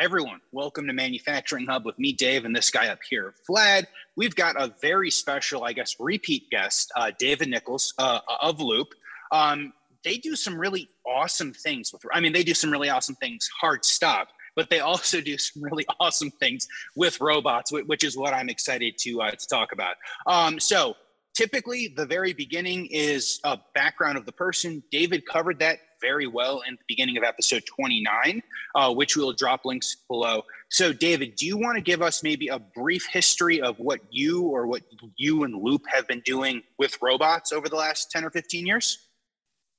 Everyone, welcome to Manufacturing Hub with me, Dave, and this guy up here, Vlad. We've got a very special, I guess, repeat guest, uh, David Nichols uh, of Loop. Um, they do some really awesome things with, I mean, they do some really awesome things, hard stop, but they also do some really awesome things with robots, which is what I'm excited to, uh, to talk about. Um, so, typically, the very beginning is a background of the person. David covered that very well in the beginning of episode 29, uh, which we'll drop links below. So, David, do you want to give us maybe a brief history of what you or what you and Loop have been doing with robots over the last 10 or 15 years?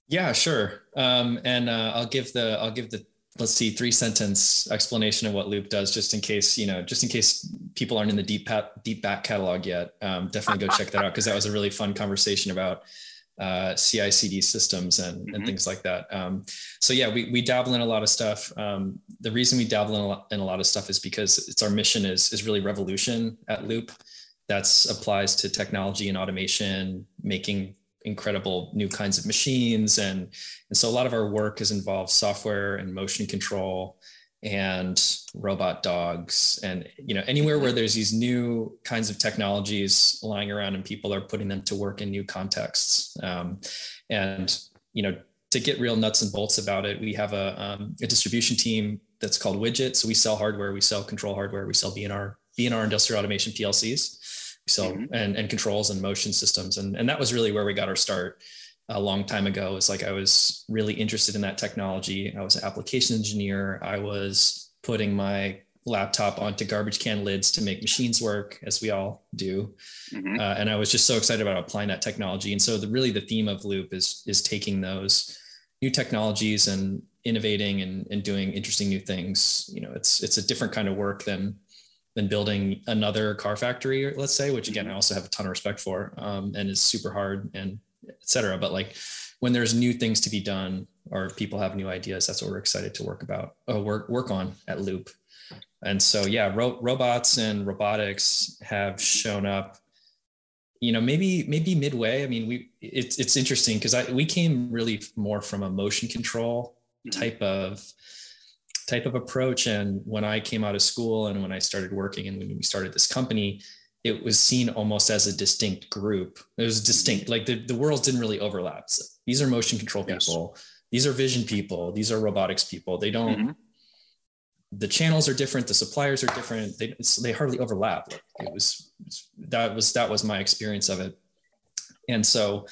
Yeah, sure. Um, and uh, I'll give the I'll give the let's see three sentence explanation of what Loop does, just in case you know, just in case people aren't in the deep pat, deep back catalog yet. Um, definitely go check that out because that was a really fun conversation about uh, CI/CD systems and, mm-hmm. and things like that. Um, so yeah, we, we dabble in a lot of stuff. Um, the reason we dabble in a, lot, in a lot of stuff is because it's our mission is is really revolution at Loop. That's applies to technology and automation, making incredible new kinds of machines, and and so a lot of our work has involved software and motion control and robot dogs and you know anywhere where there's these new kinds of technologies lying around and people are putting them to work in new contexts. Um, and you know to get real nuts and bolts about it we have a, um, a distribution team that's called widget. So we sell hardware we sell control hardware we sell bnr bnr industrial automation plcs we sell mm-hmm. and, and controls and motion systems. And, and that was really where we got our start a long time ago is like I was really interested in that technology. I was an application engineer. I was putting my laptop onto garbage can lids to make machines work, as we all do. Mm-hmm. Uh, and I was just so excited about applying that technology. And so, the, really, the theme of Loop is is taking those new technologies and innovating and, and doing interesting new things. You know, it's it's a different kind of work than than building another car factory, let's say, which again I also have a ton of respect for, um, and is super hard and etc. But like when there's new things to be done or people have new ideas, that's what we're excited to work about, uh, work work on at Loop. And so yeah, ro- robots and robotics have shown up. You know, maybe maybe midway. I mean, we it's it's interesting because I we came really more from a motion control mm-hmm. type of type of approach. And when I came out of school and when I started working and when we started this company, it was seen almost as a distinct group. It was distinct, like the, the worlds didn't really overlap. So these are motion control people, yes. these are vision people, these are robotics people. They don't, mm-hmm. the channels are different, the suppliers are different. They, they hardly overlap. It was, that was, that was my experience of it. And so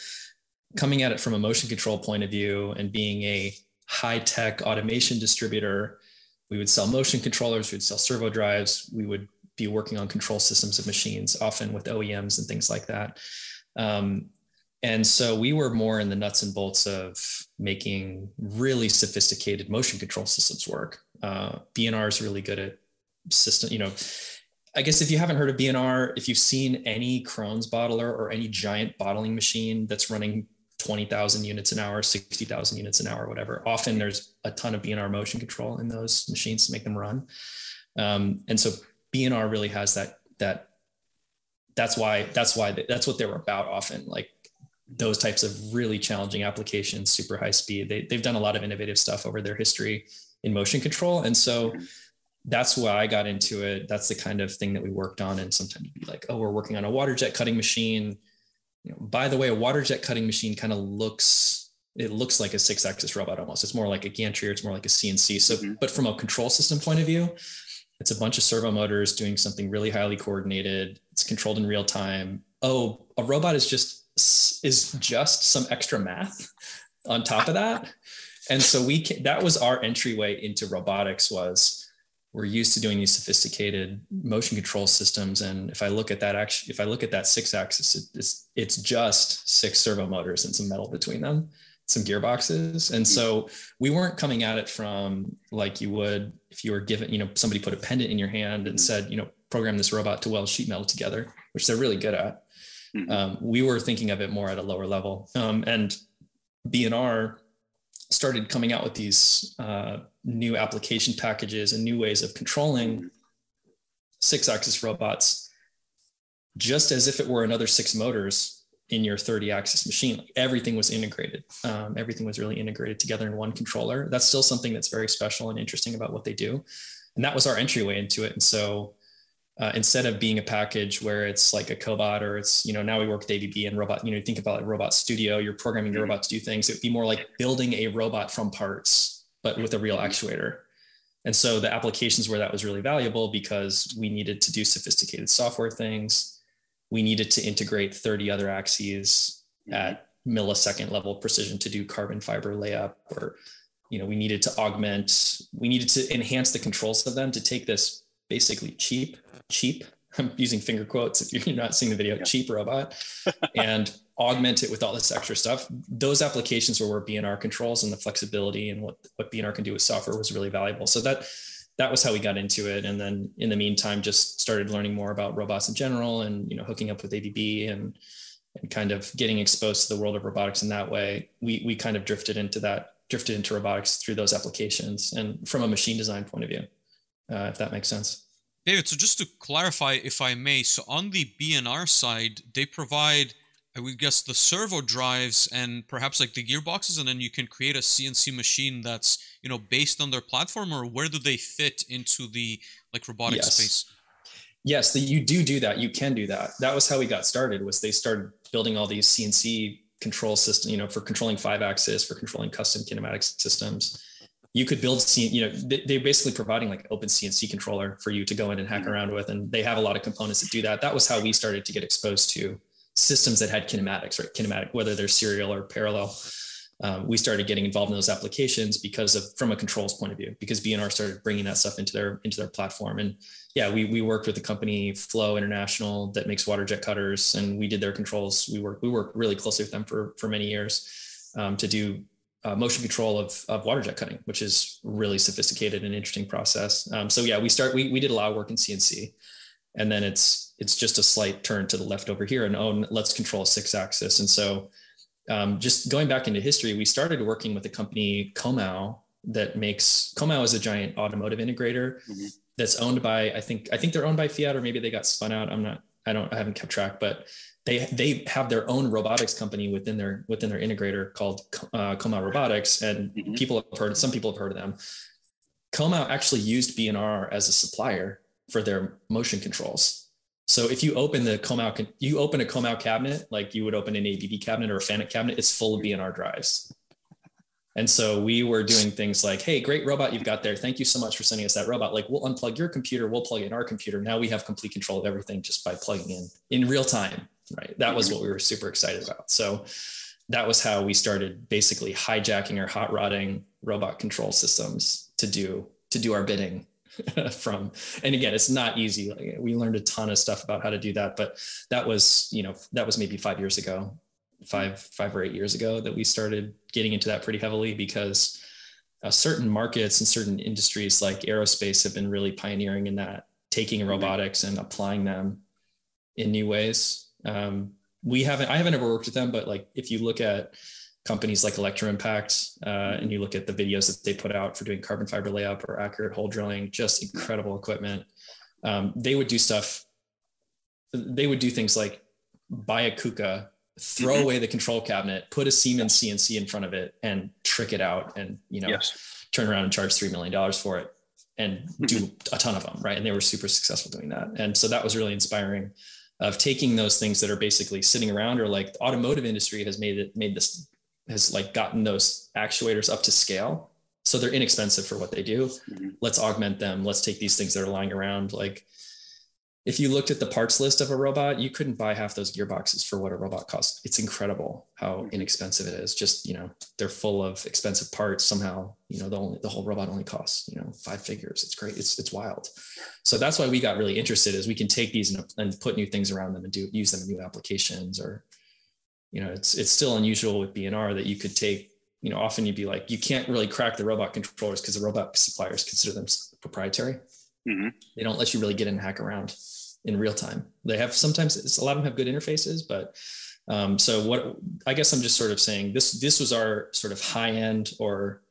coming at it from a motion control point of view and being a high tech automation distributor, we would sell motion controllers, we would sell servo drives, we would be working on control systems of machines, often with OEMs and things like that. Um, and so we were more in the nuts and bolts of making really sophisticated motion control systems work. Uh, B&R is really good at system, you know, I guess if you haven't heard of B&R, if you've seen any Krones bottler or any giant bottling machine that's running 20,000 units an hour, 60,000 units an hour, whatever, often there's a ton of B&R motion control in those machines to make them run. Um, and so B&R really has that that that's why that's why that's what they're about often like those types of really challenging applications super high speed. They, they've done a lot of innovative stuff over their history in motion control. And so that's why i got into it. That's the kind of thing that we worked on. And sometimes be like oh we're working on a water jet cutting machine. You know, by the way a water jet cutting machine kind of looks it looks like a six axis robot almost. It's more like a gantry or it's more like a cnc so mm-hmm. but from a control system point of view it's a bunch of servo motors doing something really highly coordinated. It's controlled in real time. Oh, a robot is just is just some extra math on top of that. And so we can, that was our entryway into robotics was we're used to doing these sophisticated motion control systems. And if I look at that actually, if I look at that six axis, it's, it's just six servo motors and some metal between them some gearboxes. And so we weren't coming at it from like you would if you were given, you know, somebody put a pendant in your hand and said, you know, program this robot to weld sheet metal together, which they're really good at. Mm-hmm. Um, we were thinking of it more at a lower level. Um, and B&R started coming out with these uh, new application packages and new ways of controlling six axis robots just as if it were another six motors in your 30 axis machine like everything was integrated um, everything was really integrated together in one controller that's still something that's very special and interesting about what they do and that was our entryway into it. And so uh, instead of being a package where it's like a cobot or it's you know now we work with ABB and robot you know think about like robot studio you're programming your mm-hmm. robot to do things it would be more like building a robot from parts but with a real mm-hmm. actuator and so the applications where that was really valuable because we needed to do sophisticated software things we needed to integrate 30 other axes mm-hmm. at millisecond level precision to do carbon fiber layup or you know we needed to augment we needed to enhance the controls of them to take this basically cheap cheap i'm using finger quotes if you're not seeing the video yeah. cheap robot and augment it with all this extra stuff those applications were where bnr controls and the flexibility and what what bnr can do with software was really valuable so that that was how we got into it. And then in the meantime just started learning more about robots in general and you know hooking up with abb and and kind of getting exposed to the world of robotics in that way. We we kind of drifted into that drifted into robotics through those applications and from a machine design point of view uh, if that makes sense. David, so just to clarify, if I may, so on the BNR side, they provide, I would guess, the servo drives and perhaps like the gearboxes, and then you can create a CNC machine that's you know based on their platform, or where do they fit into the like robotic yes. space? Yes, the, you do do that. You can do that. That was how we got started. Was they started building all these CNC control system, you know, for controlling five axis, for controlling custom kinematic systems you could build you know they're basically providing like open cnc controller for you to go in and hack mm-hmm. around with and they have a lot of components that do that that was how we started to get exposed to systems that had kinematics right? Kinematic whether they're serial or parallel. Um, we started getting involved in those applications because of from a controls point of view because bnr started bringing that stuff into their into their platform. And yeah we, we worked with the company flow international that makes water jet cutters and we did their controls. We worked we worked really closely with them for for many years um, to do uh, motion control of, of water jet cutting, which is really sophisticated and interesting process. Um, so yeah, we start, we, we did a lot of work in CNC and then it's, it's just a slight turn to the left over here and oh, let's control six axis. And so um, just going back into history, we started working with a company Comau that makes Comau is a giant automotive integrator mm-hmm. that's owned by, I think, I think they're owned by Fiat or maybe they got spun out. I'm not, I don't, I haven't kept track, but they they have their own robotics company within their within their integrator called uh, Comau Robotics, and mm-hmm. people have heard some people have heard of them. Comau actually used BNR as a supplier for their motion controls. So if you open the Comau, you open a Comau cabinet like you would open an ABB cabinet or a Fanuc cabinet, it's full of BNR drives. And so we were doing things like, hey, great robot you've got there. Thank you so much for sending us that robot. Like we'll unplug your computer, we'll plug in our computer. Now we have complete control of everything just by plugging in in real time right? That was what we were super excited about. So that was how we started basically hijacking or hot rodding robot control systems to do to do our bidding from and again it's not easy like we learned a ton of stuff about how to do that but that was you know that was maybe five years ago five five or eight years ago that we started getting into that pretty heavily because uh, certain markets and certain industries like aerospace have been really pioneering in that taking mm-hmm. robotics and applying them in new ways um, we haven't, I haven't ever worked with them, but like if you look at companies like Electroimpact uh, and you look at the videos that they put out for doing carbon fiber layup or accurate hole drilling, just incredible equipment. Um, they would do stuff. They would do things like buy a KUKA, throw mm-hmm. away the control cabinet, put a Siemens CNC in front of it, and trick it out, and you know, yes. turn around and charge three million dollars for it, and do mm-hmm. a ton of them, right? And they were super successful doing that, and so that was really inspiring of taking those things that are basically sitting around or like the automotive industry has made it made this has like gotten those actuators up to scale so they're inexpensive for what they do mm-hmm. let's augment them let's take these things that are lying around like if you looked at the parts list of a robot, you couldn't buy half those gearboxes for what a robot costs. It's incredible how mm-hmm. inexpensive it is. Just, you know, they're full of expensive parts. Somehow, you know, the only the whole robot only costs, you know, five figures. It's great. It's it's wild. So that's why we got really interested is we can take these and, and put new things around them and do use them in new applications or, you know, it's it's still unusual with BNR that you could take, you know, often you'd be like, you can't really crack the robot controllers because the robot suppliers consider them proprietary. Mm-hmm. They don't let you really get in and hack around in real time. They have sometimes a lot of them have good interfaces, but um, so what I guess I'm just sort of saying this this was our sort of high end or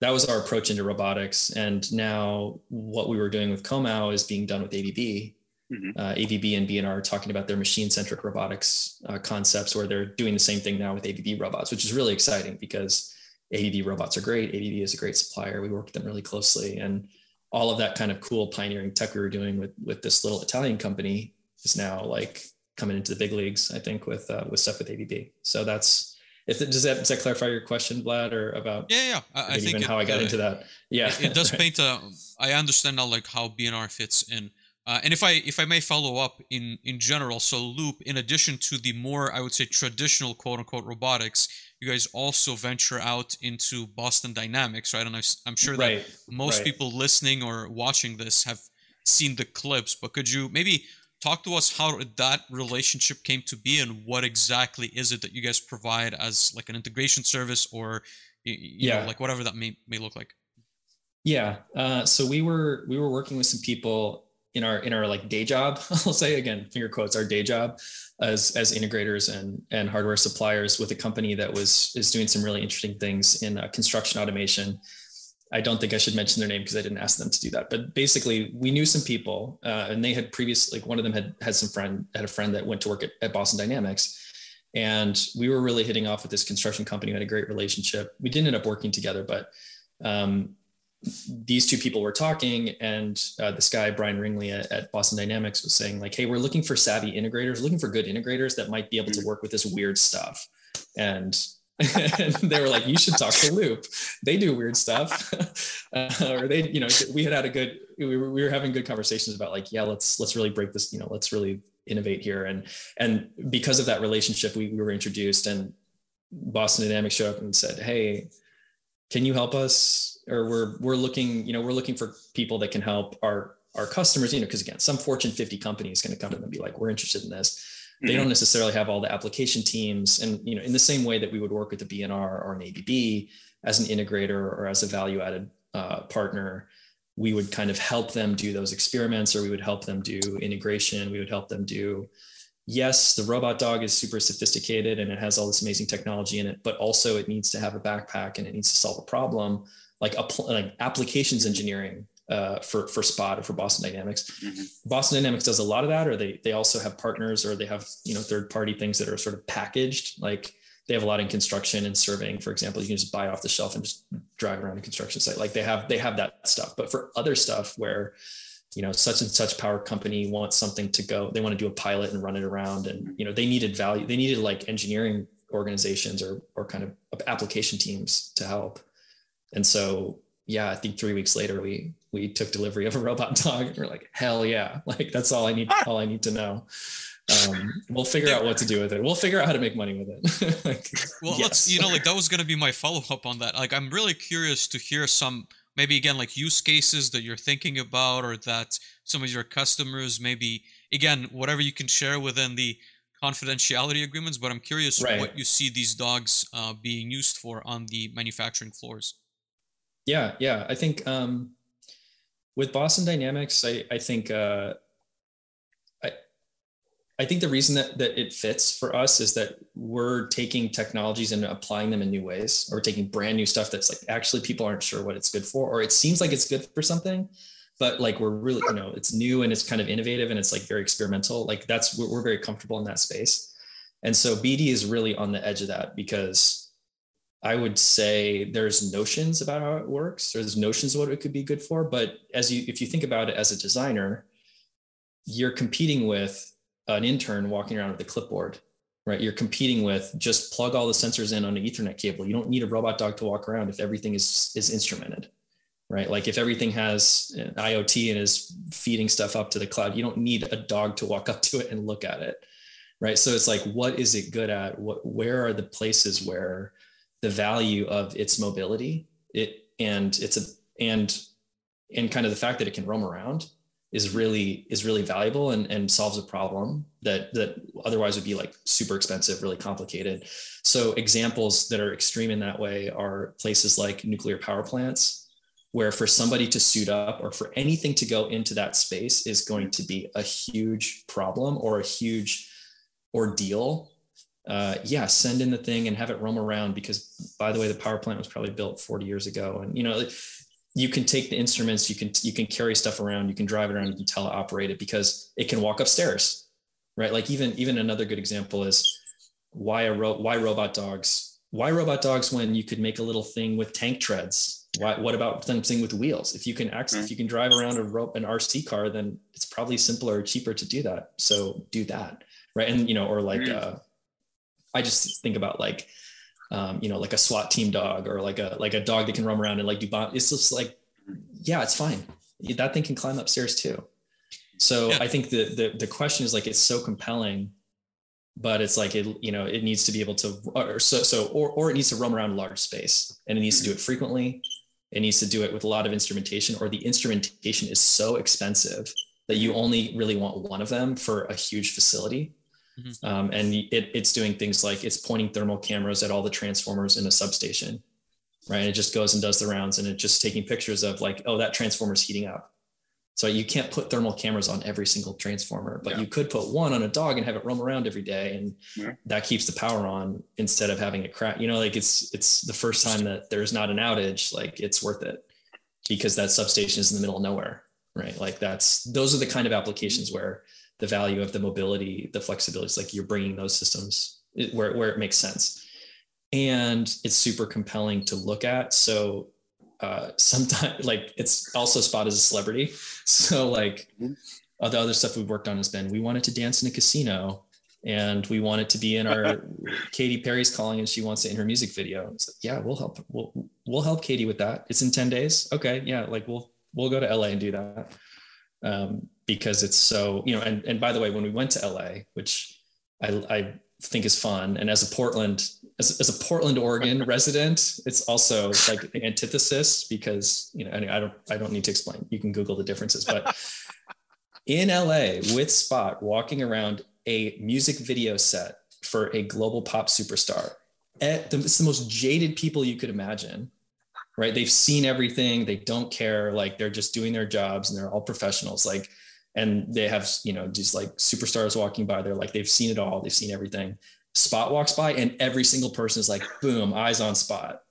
that was our approach into robotics. And now what we were doing with Comau is being done with ABB. Mm-hmm. Uh, ABB and BNR are talking about their machine centric robotics uh, concepts where they're doing the same thing now with ABB robots, which is really exciting because ABB robots are great. ABB is a great supplier. We work with them really closely. And all of that kind of cool pioneering tech we were doing with with this little Italian company is now like coming into the big leagues. I think with uh, with stuff with ABB. So that's if it, does that does that clarify your question, Vlad, or about yeah yeah I, I think even it, how I got uh, into that? Yeah, it, it does paint a. I understand now like how BNR fits in. Uh, and if I if I may follow up in in general, so Loop, in addition to the more I would say traditional quote unquote robotics, you guys also venture out into Boston Dynamics, right? And I, am sure that Right, most right. people listening or watching this have seen the clips, but could you maybe talk to us how that relationship came to be and what exactly is it that you guys provide as like an integration service or y- you know Yeah. like whatever that may may look like? Yeah. Uh, so we were we were working with some people in our in our like day job. I'll say again, finger quotes, our day job as as integrators and and hardware suppliers with a company that was is doing some really interesting things in uh, construction automation. I don't think I should mention their name because I didn't ask them to do that. But basically, we knew some people, uh, and they had previously like one of them had had some friend had a friend that went to work at, at Boston Dynamics, and we were really hitting off with this construction company. We had a great relationship. We didn't end up working together, but um, these two people were talking and uh, this guy brian ringley at, at boston dynamics was saying like hey we're looking for savvy integrators looking for good integrators that might be able to work with this weird stuff. And, and they were like you should talk to loop. They do weird stuff. Uh, or they you know we had had a good we were, we were having good conversations about like yeah let's let's really break this you know let's really innovate here. And and because of that relationship we, we were introduced and boston dynamics showed up and said hey can you help us or we're we're looking you know we're looking for people that can help our our customers you know because again some fortune 50 company is going to come to them and be like we're interested in this they Mhm. don't necessarily have all the application teams and you know in the same way that we would work with a bnr or an abb as an integrator or as a value added uh, partner we would kind of help them do those experiments or we would help them do integration we would help them do yes the robot dog is super sophisticated and it has all this amazing technology in it but also it needs to have a backpack and it needs to solve a problem like, apl- like applications engineering uh, for for Spot or for Boston Dynamics. Mhm. Boston Dynamics does a lot of that, or they they also have partners, or they have you know third party things that are sort of packaged. Like they have a lot in construction and surveying, for example. You can just buy off the shelf and just drive around a construction site. Like they have they have that stuff. But for other stuff where you know such and such power company wants something to go, they want to do a pilot and run it around, and you know they needed value. They needed like engineering organizations or or kind of application teams to help. And so, yeah, I think three weeks later, we we took delivery of a robot dog, and we're like, hell yeah, like that's all I need. All I need to know. Um, we'll figure out what to do with it. We'll figure out how to make money with it. like, Well, let's you know like that was gonna be my follow up on that. Like I'm really curious to hear some maybe again like use cases that you're thinking about or that some of your customers maybe again whatever you can share within the confidentiality agreements. But I'm curious Right. what you see these dogs uh, being used for on the manufacturing floors. Yeah, yeah. I think um, with Boston Dynamics, I I think uh, I think the reason that that it fits for us is that we're taking technologies and applying them in new ways, or taking brand new stuff that's like actually people aren't sure what it's good for, or it seems like it's good for something, but like we're really you know it's new and it's kind of innovative and it's like very experimental. Like that's we're, we're very comfortable in that space, and so BD is really on the edge of that because I would say there's notions about how it works. There's notions of what it could be good for, but as you if you think about it as a designer, you're competing with an intern walking around with a clipboard, right? You're competing with just plug all the sensors in on an Ethernet cable. You don't need a robot dog to walk around if everything is is instrumented, right? Like if everything has an IoT and is feeding stuff up to the cloud, you don't need a dog to walk up to it and look at it, right? So it's like, what is it good at? What where are the places where the value of its mobility it and it's a and and kind of the fact that it can roam around is really is really valuable and, and solves a problem that that otherwise would be like super expensive really complicated. So examples that are extreme in that way are places like nuclear power plants where for somebody to suit up or for anything to go into that space is going to be a huge problem or a huge ordeal uh, yeah, send in the thing and have it roam around because, by the way, the power plant was probably built 40 years ago, and you know, you can take the instruments, you can you can carry stuff around, you can drive it around, you can teleoperate it because it can walk upstairs, right? Like even even another good example is why a ro- why robot dogs? Why robot dogs when you could make a little thing with tank treads Why, what about something with wheels? If you can access, if you can drive around a rope, an RC car, then it's probably simpler or cheaper to do that. So do that, right? And you know, or like, uh, I just think about like, um, you know, like a SWAT team dog or like a like a dog that can roam around and like do bomb. It's just like, yeah, it's fine. That thing can climb upstairs too. So yeah. I think the, the the question is like it's so compelling, but it's like it you know it needs to be able to or so so or or it needs to roam around large space and it needs to do it frequently. It needs to do it with a lot of instrumentation, or the instrumentation is so expensive that you only really want one of them for a huge facility. Mm-hmm. Um, and it, it's doing things like it's pointing thermal cameras at all the transformers in a substation, right? And it just goes and does the rounds and it's just taking pictures of like, oh, that transformer's heating up. So you can't put thermal cameras on every single transformer, but yeah. you could put one on a dog and have it roam around every day, and yeah. that keeps the power on instead of having it crack. You know, like it's it's the first time that there's not an outage, like it's worth it because that substation is in the middle of nowhere, right? Like that's those are the kind of applications where the value of the mobility, the flexibility is like you're bringing those systems where where it makes sense, and it's super compelling to look at. So uh, sometimes like it's also spot as a celebrity. So like mm-hmm. all the other stuff we've worked on has been we wanted to dance in a casino and we want it to be in our Katy Perry's calling and she wants it in her music video. So, yeah, we'll help. We'll we'll help Katy with that. It's in 10 days. Okay. Yeah. Like we'll we'll go to LA and do that. Um, because it's so, you know, and and by the way, when we went to LA, which I I think is fun, and as a Portland as, as a Portland, Oregon resident, it's also like the antithesis because you know I don't I don't need to explain. You can Google the differences, but in LA with Spot walking around a music video set for a global pop superstar, at the, it's the most jaded people you could imagine. Right? They've seen everything. They don't care. Like they're just doing their jobs, and they're all professionals. Like and they have you know just like superstars walking by they're like they've seen it all they've seen everything spot walks by and every single person is like boom eyes on spot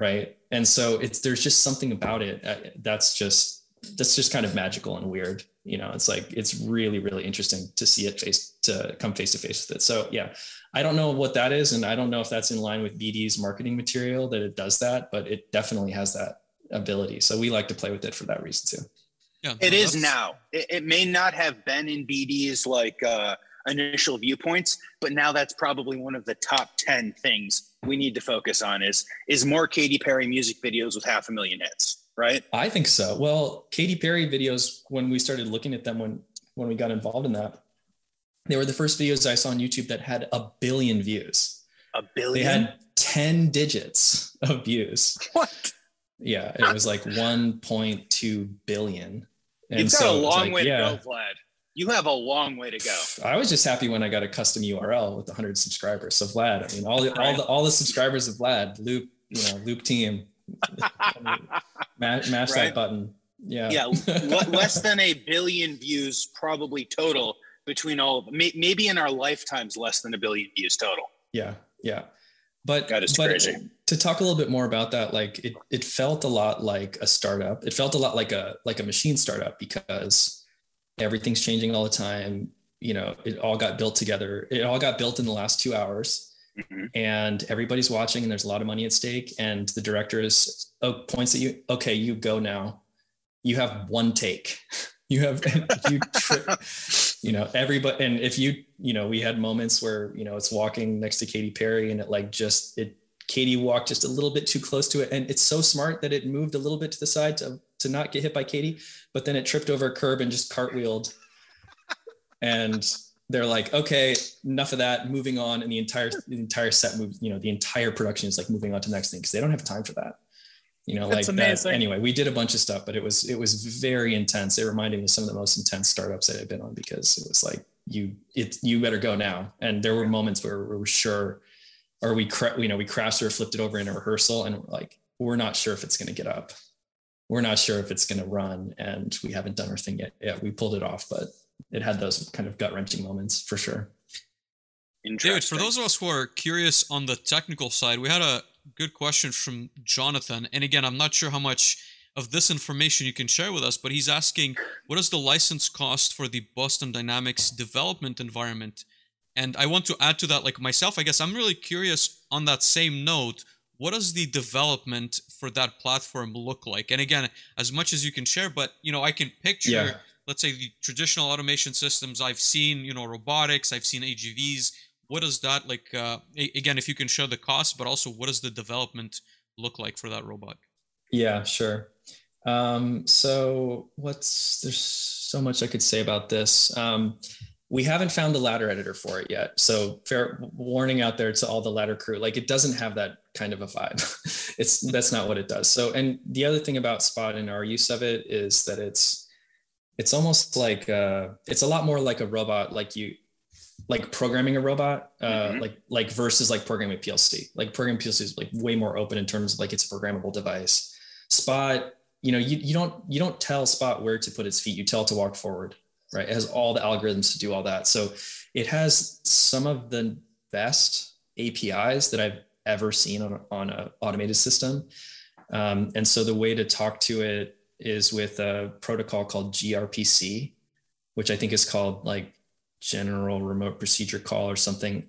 right and so it's there's just something about it that's just that's just kind of magical and weird you know it's like it's really really interesting to see it face to come face to face with it so yeah i don't know what that is and i don't know if that's in line with bd's marketing material that it does that but it definitely has that ability. So we like to play with it for that reason too. Yeah it is now. It, it may not have been in bd's like uh initial viewpoints but now that's probably one of the top 10 things we need to focus on is is more Katy Perry music videos with half a million hits right? I think so. Well Katy Perry videos when we started looking at them when when we got involved in that they were the first videos I saw on YouTube that had a billion views a billion they had 10 digits of views what yeah it was like 1.2 billion and You've got so a long like, way yeah. to go, Vlad you have a long way to go. I was just happy when I got a custom URL with 100 subscribers. So Vlad, I mean, all the all the all the subscribers of Vlad, Loop, you know, Loop team, mash, mash right? that button. Yeah, yeah, less than a billion views probably total between all of them. Maybe in our lifetimes, less than a billion views total. Yeah, yeah. But, is but crazy. to talk a little bit more about that, like it, it felt a lot like a startup. It felt a lot like a like a machine startup because everything's changing all the time you know it all got built together it all got built in the last two hours mm-hmm. and everybody's watching and there's a lot of money at stake and the director is oh, points at you okay you go now you have one take you have you tri- you know everybody and if you you know we had moments where you know it's walking next to Katy Perry and it like just it Katy walked just a little bit too close to it and it's so smart that it moved a little bit to the side to to not get hit by Katy, but then it tripped over a curb and just cartwheeled. and they're like, okay, enough of that, moving on. And the entire the entire set moves, you know, the entire production is like moving on to the next thing because they don't have time for that. You know, That's like amazing. that. Anyway, we did a bunch of stuff, but it was it was very intense. It reminded me of some of the most intense startups that I've been on because it was like you it you better go now. And there were moments where we were sure, or we cra- you know we crashed or flipped it over in a rehearsal, and we're like we're not sure if it's going to get up we're not sure if it's going to run and we haven't done our thing yet. Yeah, we pulled it off, but it had those kind of gut wrenching moments for sure. David, for those of us who are curious on the technical side, we had a good question from Jonathan. And again, I'm not sure how much of this information you can share with us, but he's asking what is the license cost for the Boston Dynamics development environment? And I want to add to that, like myself, I guess I'm really curious on that same note what does the development for that platform look like? And again, as much as you can share, but you know, I can picture, yeah. let's say, the traditional automation systems I've seen. You know, robotics. I've seen AGVs. What does that like? Uh, again, if you can show the cost, but also what does the development look like for that robot? Yeah, sure. Um, so what's there's so much I could say about this. Um, we haven't found the ladder editor for it yet. So fair warning out there to all the ladder crew, like it doesn't have that kind of a vibe. it's that's not what it does. So and the other thing about Spot and our use of it is that it's it's almost like uh, it's a lot more like a robot, like you like programming a robot, uh, mm-hmm. like like versus like programming PLC. Like programming PLC is like way more open in terms of like it's a programmable device. Spot, you know, you, you don't you don't tell Spot where to put its feet. You tell it to walk forward right? It has all the algorithms to do all that. So it has some of the best APIs that I've ever seen on, on an automated system. Um, and so the way to talk to it is with a protocol called gRPC, which I think is called like General Remote Procedure Call or something.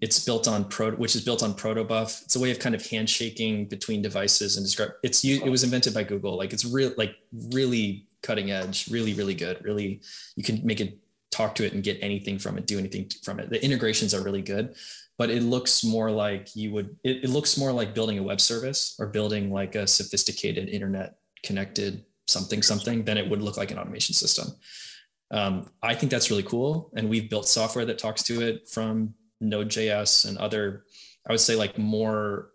It's built on Pro, which is built on Protobuf. It's a way of kind of handshaking between devices and describe. It's it was invented by Google. Like it's real, like really cutting edge, really, really good. Really, you can make it talk to it and get anything from it, do anything from it. The integrations are really good, but it looks more like you would, it, it looks more like building a web service or building like a sophisticated internet connected something, something than it would look like an automation system. Um, I think that's really cool. And we've built software that talks to it from Node.js and other, I would say like more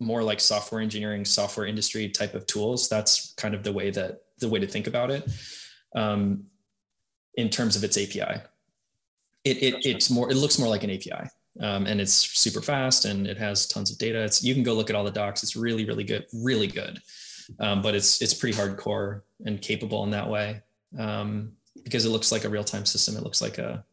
more like software engineering, software industry type of tools. That's kind of the way that the way to think about it um, in terms of its API. It, it it's more it looks more like an API um, and it's super fast and it has tons of data. It's you can go look at all the docs. It's really really good, really good. Um, but it's it's pretty hardcore and capable in that way um, because it looks like a real time system. It looks like a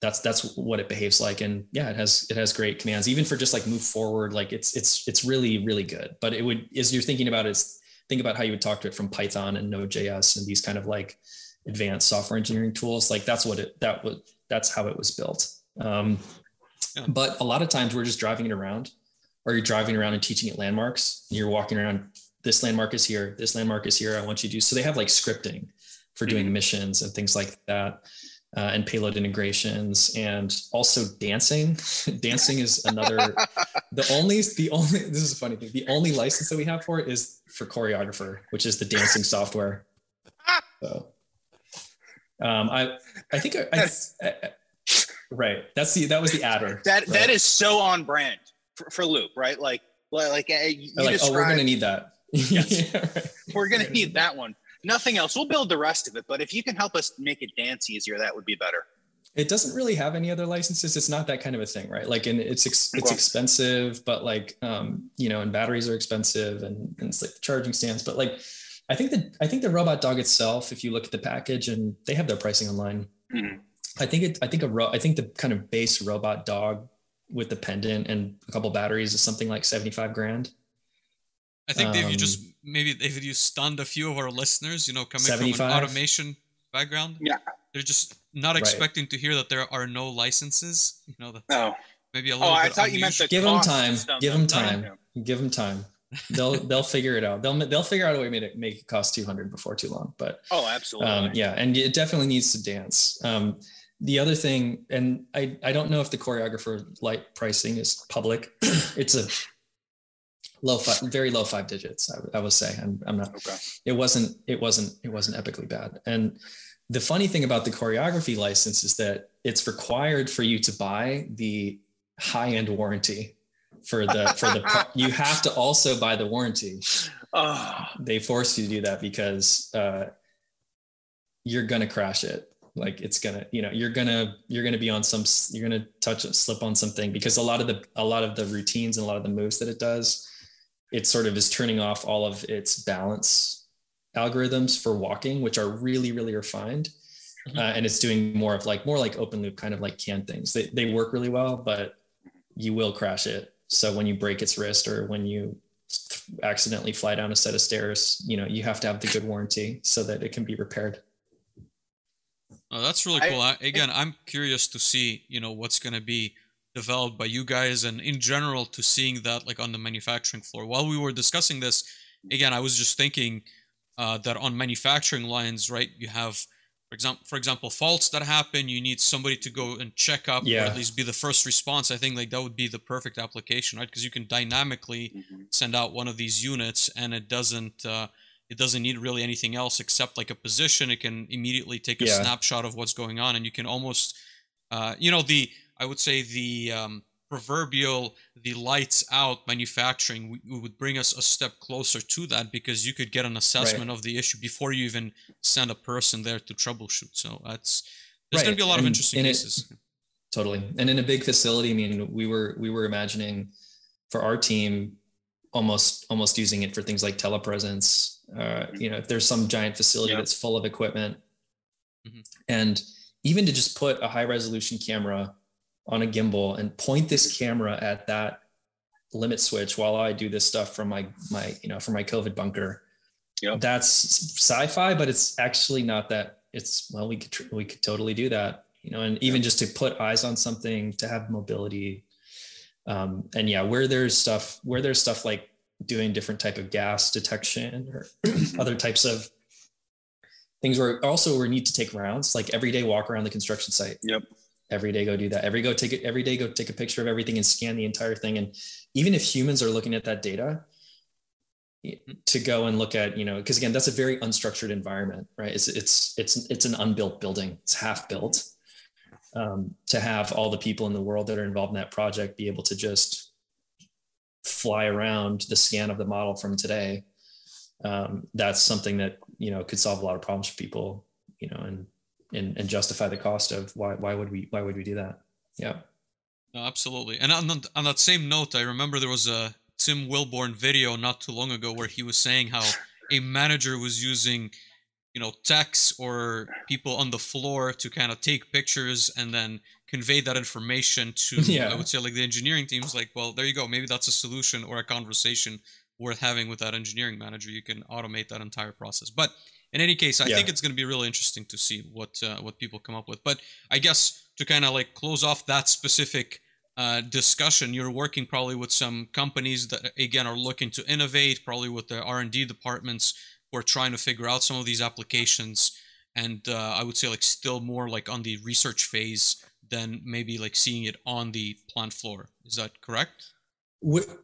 that's that's what it behaves like. And yeah it has it has great commands. Even for just like move forward like it's it's it's really really good. But it would as you're thinking about it think about how you would talk to it from python and node.js and these kind of like advanced software engineering tools. Like that's what it that was that's how it was built. Um, yeah. but a lot of times we're just driving it around. Or you're driving around and teaching it landmarks? And you're walking around this landmark is here this landmark is here i want you to do so they have like scripting for doing mm-hmm. missions and things like that uh, and payload integrations and also dancing dancing is another the only the only this is a funny thing the only license that we have for it is for choreographer which is the dancing software so um i i think I, I, I, right that's the that was the adder that right? that is so on brand for, for loop right like like, you like oh we're gonna need that yes. yeah, right. we're gonna need that one nothing else. We'll build the rest of it, but if you can help us make it dance easier, that would be better. It doesn't really have any other licenses. It's not that kind of a thing, right? Like, and it's ex- it's expensive, but like, um, you know, and batteries are expensive, and, and it's like the charging stands. But like, I think that I think the robot dog itself, if you look at the package, and they have their pricing online. Mm-hmm. I think it. I think a ro- I think the kind of base robot dog with the pendant and a couple batteries is something like seventy five grand. I think um, they've just maybe if you stunned a few of our listeners, you know, coming 75? from an automation background. Yeah. They're just not expecting right. to hear that there are no licenses. You know, that's no. maybe a little. Oh, I thought unusual. you meant the give them time. Give them time. Give them time. they'll they'll figure it out. They'll they'll figure out a way to make it, make it cost two hundred before too long. But oh, absolutely. Um, yeah, and it definitely needs to dance. Um, the other thing, and I I don't know if the choreographer light pricing is public. it's a low five, very low five digits. I, I will say, I'm, I'm not. Okay. It wasn't. It wasn't. It wasn't epically bad. And the funny thing about the choreography license is that it's required for you to buy the high end warranty for the for the. you have to also buy the warranty. Oh. They force you to do that because uh, you're gonna crash it like it's gonna you know you're gonna you're gonna be on some you're gonna touch slip on something because a lot of the a lot of the routines and a lot of the moves that it does it sort of is turning off all of its balance algorithms for walking, which are really, really refined. Mm-hmm. Uh, and it's doing more of like more like open loop kind of like can things. They, they work really well, but you will crash it. So when you break its wrist or when you accidentally fly down a set of stairs, you know, you have to have the good warranty so that it can be repaired. Oh, that's really cool. I, again, I'm curious to see, you know, what's going to be developed by you guys and in general to seeing that like on the manufacturing floor while we were discussing this again i was just thinking uh, that on manufacturing lines right you have for example for example faults that happen you need somebody to go and check up yeah. or at least be the first response i think like that would be the perfect application right because you can dynamically mm-hmm. send out one of these units and it doesn't uh, it doesn't need really anything else except like a position it can immediately take a yeah. snapshot of what's going on and you can almost uh, you know the I would say the um, proverbial the lights out manufacturing we, would bring us a step closer to that because you could get an assessment right. of the issue before you even send a person there to troubleshoot. So that's there's right. going to be a lot and, of interesting cases. It, totally, and in a big facility, I mean, we were we were imagining for our team almost almost using it for things like telepresence. Uh, you know, if there's some giant facility yep. that's full of equipment, mm-hmm. and even to just put a high resolution camera on a gimbal and point this camera at that limit switch while I do this stuff from my my you know from my COVID bunker. Yep. That's sci-fi, but it's actually not that. It's well, we could we could totally do that, you know, and even just to put eyes on something, to have mobility, um, and yeah, where there's stuff where there's stuff like doing different type of gas detection or other types of things where also we need to take rounds, like every day walk around the construction site. Yep every day go do that. Every go take it every day go take a picture of everything and scan the entire thing. And even if humans are looking at that data to go and look at you know because again that's a very unstructured environment right? It's it's it's it's an unbuilt building. It's half built. Um, to have all the people in the world that are involved in that project be able to just fly around the scan of the model from today um, that's something that you know could solve a lot of problems for people you know and and, and justify the cost of why why would we why would we do that? Yeah. No, absolutely. And on, on that same note, I remember there was a Tim Wilborn video not too long ago where he was saying how a manager was using, you know, techs or people on the floor to kind of take pictures and then convey that information to, yeah. I would say, like the engineering teams. Like, well, there you go. Maybe that's a solution or a conversation worth having with that engineering manager. You can automate that entire process. But in any case, I yeah. think it's going to be really interesting to see what uh, what people come up with. But I guess to kind of like close off that specific uh, discussion, you're working probably with some companies that again are looking to innovate, probably with the R and D departments who are trying to figure out some of these applications. And uh, I would say like still more like on the research phase than maybe like seeing it on the plant floor. Is that correct?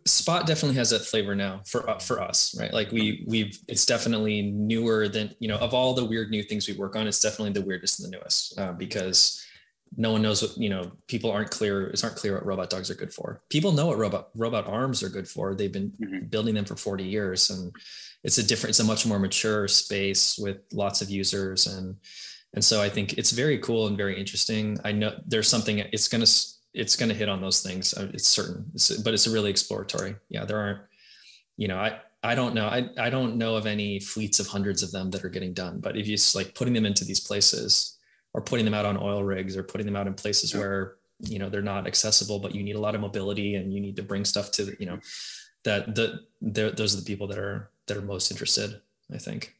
Spot definitely has that flavor now for uh, for us right? Like we we've it's definitely newer than you know of all the weird new things we work on it's definitely the weirdest and the newest uh, because no one knows what you know people aren't clear it's aren't clear what robot dogs are good for. People know what robot robot arms are good for. They've been mm-hmm. building them for 40 years and it's a different it's a much more mature space with lots of users and and so i think it's very cool and very interesting. I know there's something it's going to it's going to hit on those things. Uh, it's certain, it's, but it's a really exploratory. Yeah, there aren't, you know, I I don't know. I I don't know of any fleets of hundreds of them that are getting done. But if you just like putting them into these places, or putting them out on oil rigs, or putting them out in places yeah. where you know they're not accessible, but you need a lot of mobility and you need to bring stuff to you know that the those are the people that are that are most interested. I think.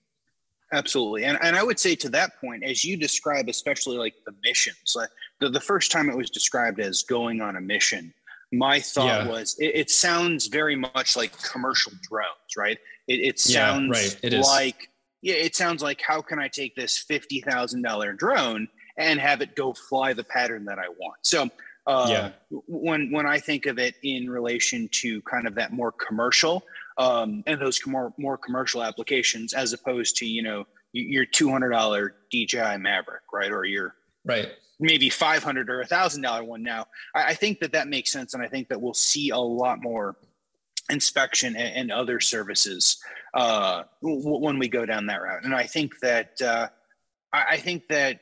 Absolutely. And, and I would say to that point, as you describe, especially like the missions, like the, the first time it was described as going on a mission, my thought yeah. was it, it, sounds very much like commercial drones, right? It, it sounds yeah, right. It like, yeah, it sounds like how can I take this $50,000 drone and have it go fly the pattern that I want? So, uh, yeah. when, when I think of it in relation to kind of that more commercial, um, and those more more commercial applications as opposed to you know your two hundred dollar DJI Maverick, right, or your right maybe five hundred or a thousand dollar one. Now, I, I, think that that makes sense, and I think that we'll see a lot more inspection and, and other services uh, w- when we go down that route. And I think that uh, I, I think that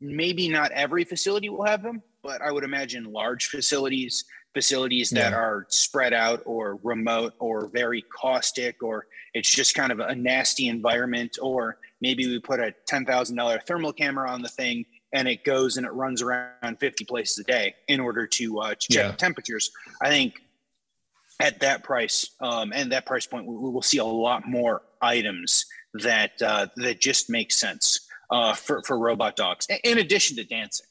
maybe not every facility will have them, but I would imagine large facilities facilities that yeah. are spread out or remote or very caustic or it's just kind of a nasty environment or maybe we put a $10,000 thermal camera on the thing and it goes and it runs around 50 places a day in order to, uh, to check yeah. temperatures. I think at that price um, and that price point, we, we, will see a lot more items that uh, that just make sense uh, for, for robot dogs in addition to dancing.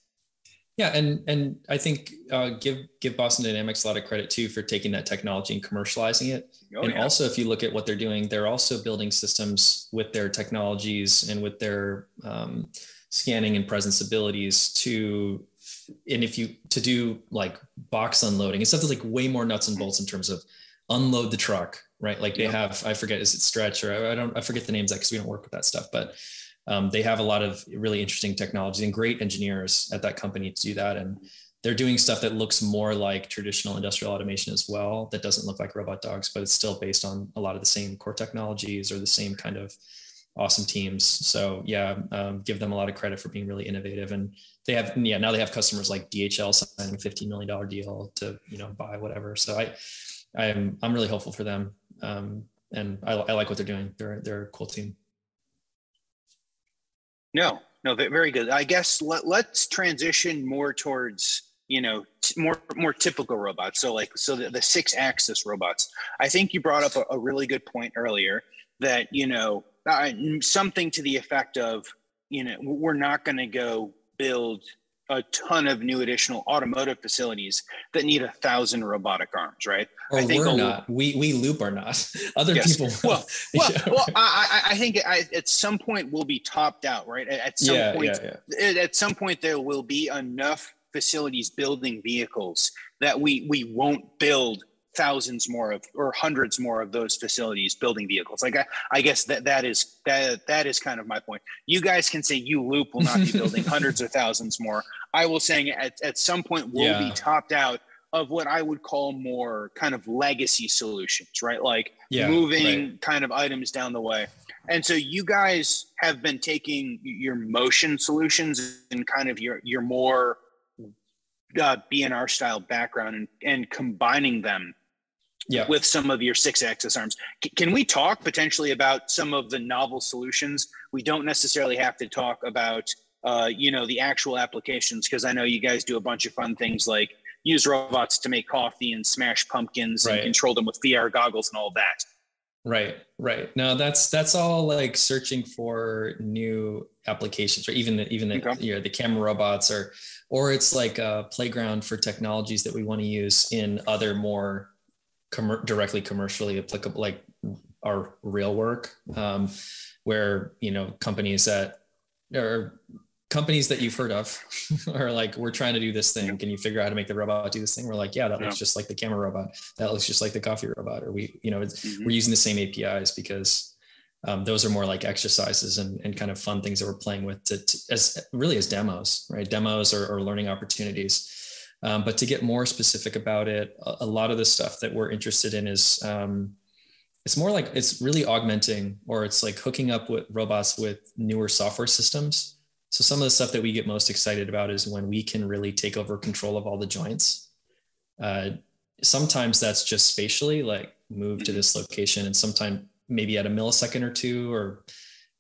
Yeah, and and I think uh, give give Boston Dynamics a lot of credit too for taking that technology and commercializing it. Oh, and yeah. also, if you look at what they're doing, they're also building systems with their technologies and with their um, scanning and presence abilities to, and if you to do like box unloading and stuff that's like way more nuts and bolts in terms of unload the truck, right? Like they have, I forget, is it stretch or I, I don't, I forget the names that because we don't work with that stuff, but um, they have a lot of really interesting technology and great engineers at that company to do that. And they're doing stuff that looks more like traditional industrial automation as well. That doesn't look like robot dogs, but it's still based on a lot of the same core technologies or the same kind of awesome teams. So yeah, um, give them a lot of credit for being really innovative. And they have, yeah, now they have customers like DHL signing a $15 million deal to, you know, buy whatever. So I, I'm, I'm really hopeful for them. Um, and I, I like what they're doing. They're, they're a cool team. No, no, very good. I guess let, let's transition more towards you know t- more more typical robots. So like so the, the six axis robots. I think you brought up a, a really good point earlier that you know uh, something to the effect of you know we're not going to go build a ton of new additional automotive facilities that need a thousand robotic arms, right? Or I think we're not. We we loop are not. Other yes. people. Well, well, well I, I think I, at some point we'll be topped out, right? At, at some yeah, point, yeah, yeah. at some point there will be enough facilities building vehicles that we we won't build thousands more of or hundreds more of those facilities building vehicles. Like I, I, guess that that is that that is kind of my point. You guys can say you loop will not be building hundreds or thousands more. I will saying at, at some point we'll yeah. be topped out of what i would call more kind of legacy solutions right? Like yeah, moving right. kind of items down the way. And so you guys have been taking your motion solutions and kind of your your more uh, B&R style background and, and combining them yeah. with some of your six axis arms. C- can we talk potentially about some of the novel solutions? We don't necessarily have to talk about, uh, you know, the actual applications because I know you guys do a bunch of fun things like use robots to make coffee and smash pumpkins right. and control them with VR goggles and all that. Right, right. Now that's that's all like searching for new applications, or even the, even the okay. you know, the camera robots, or or it's like a playground for technologies that we want to use in other more com- directly commercially applicable, like our real work, um, where you know companies that or companies that you've heard of are like, we're trying to do this thing. Can you figure out how to make the robot do this thing? We're like, yeah, that yeah. looks just like the camera robot. That looks just like the coffee robot. Or we, you know, mm-hmm. we're using the same APIs because um, those are more like exercises and, and kind of fun things that we're playing with to, to as really as demos, right? Demos or, or learning opportunities. Um, but to get more specific about it, a, a, lot of the stuff that we're interested in is um, it's more like it's really augmenting or it's like hooking up with robots with newer software systems. So some of the stuff that we get most excited about is when we can really take over control of all the joints. Uh, sometimes that's just spatially, like move to mm-hmm. this location, and sometimes maybe at a millisecond or two, or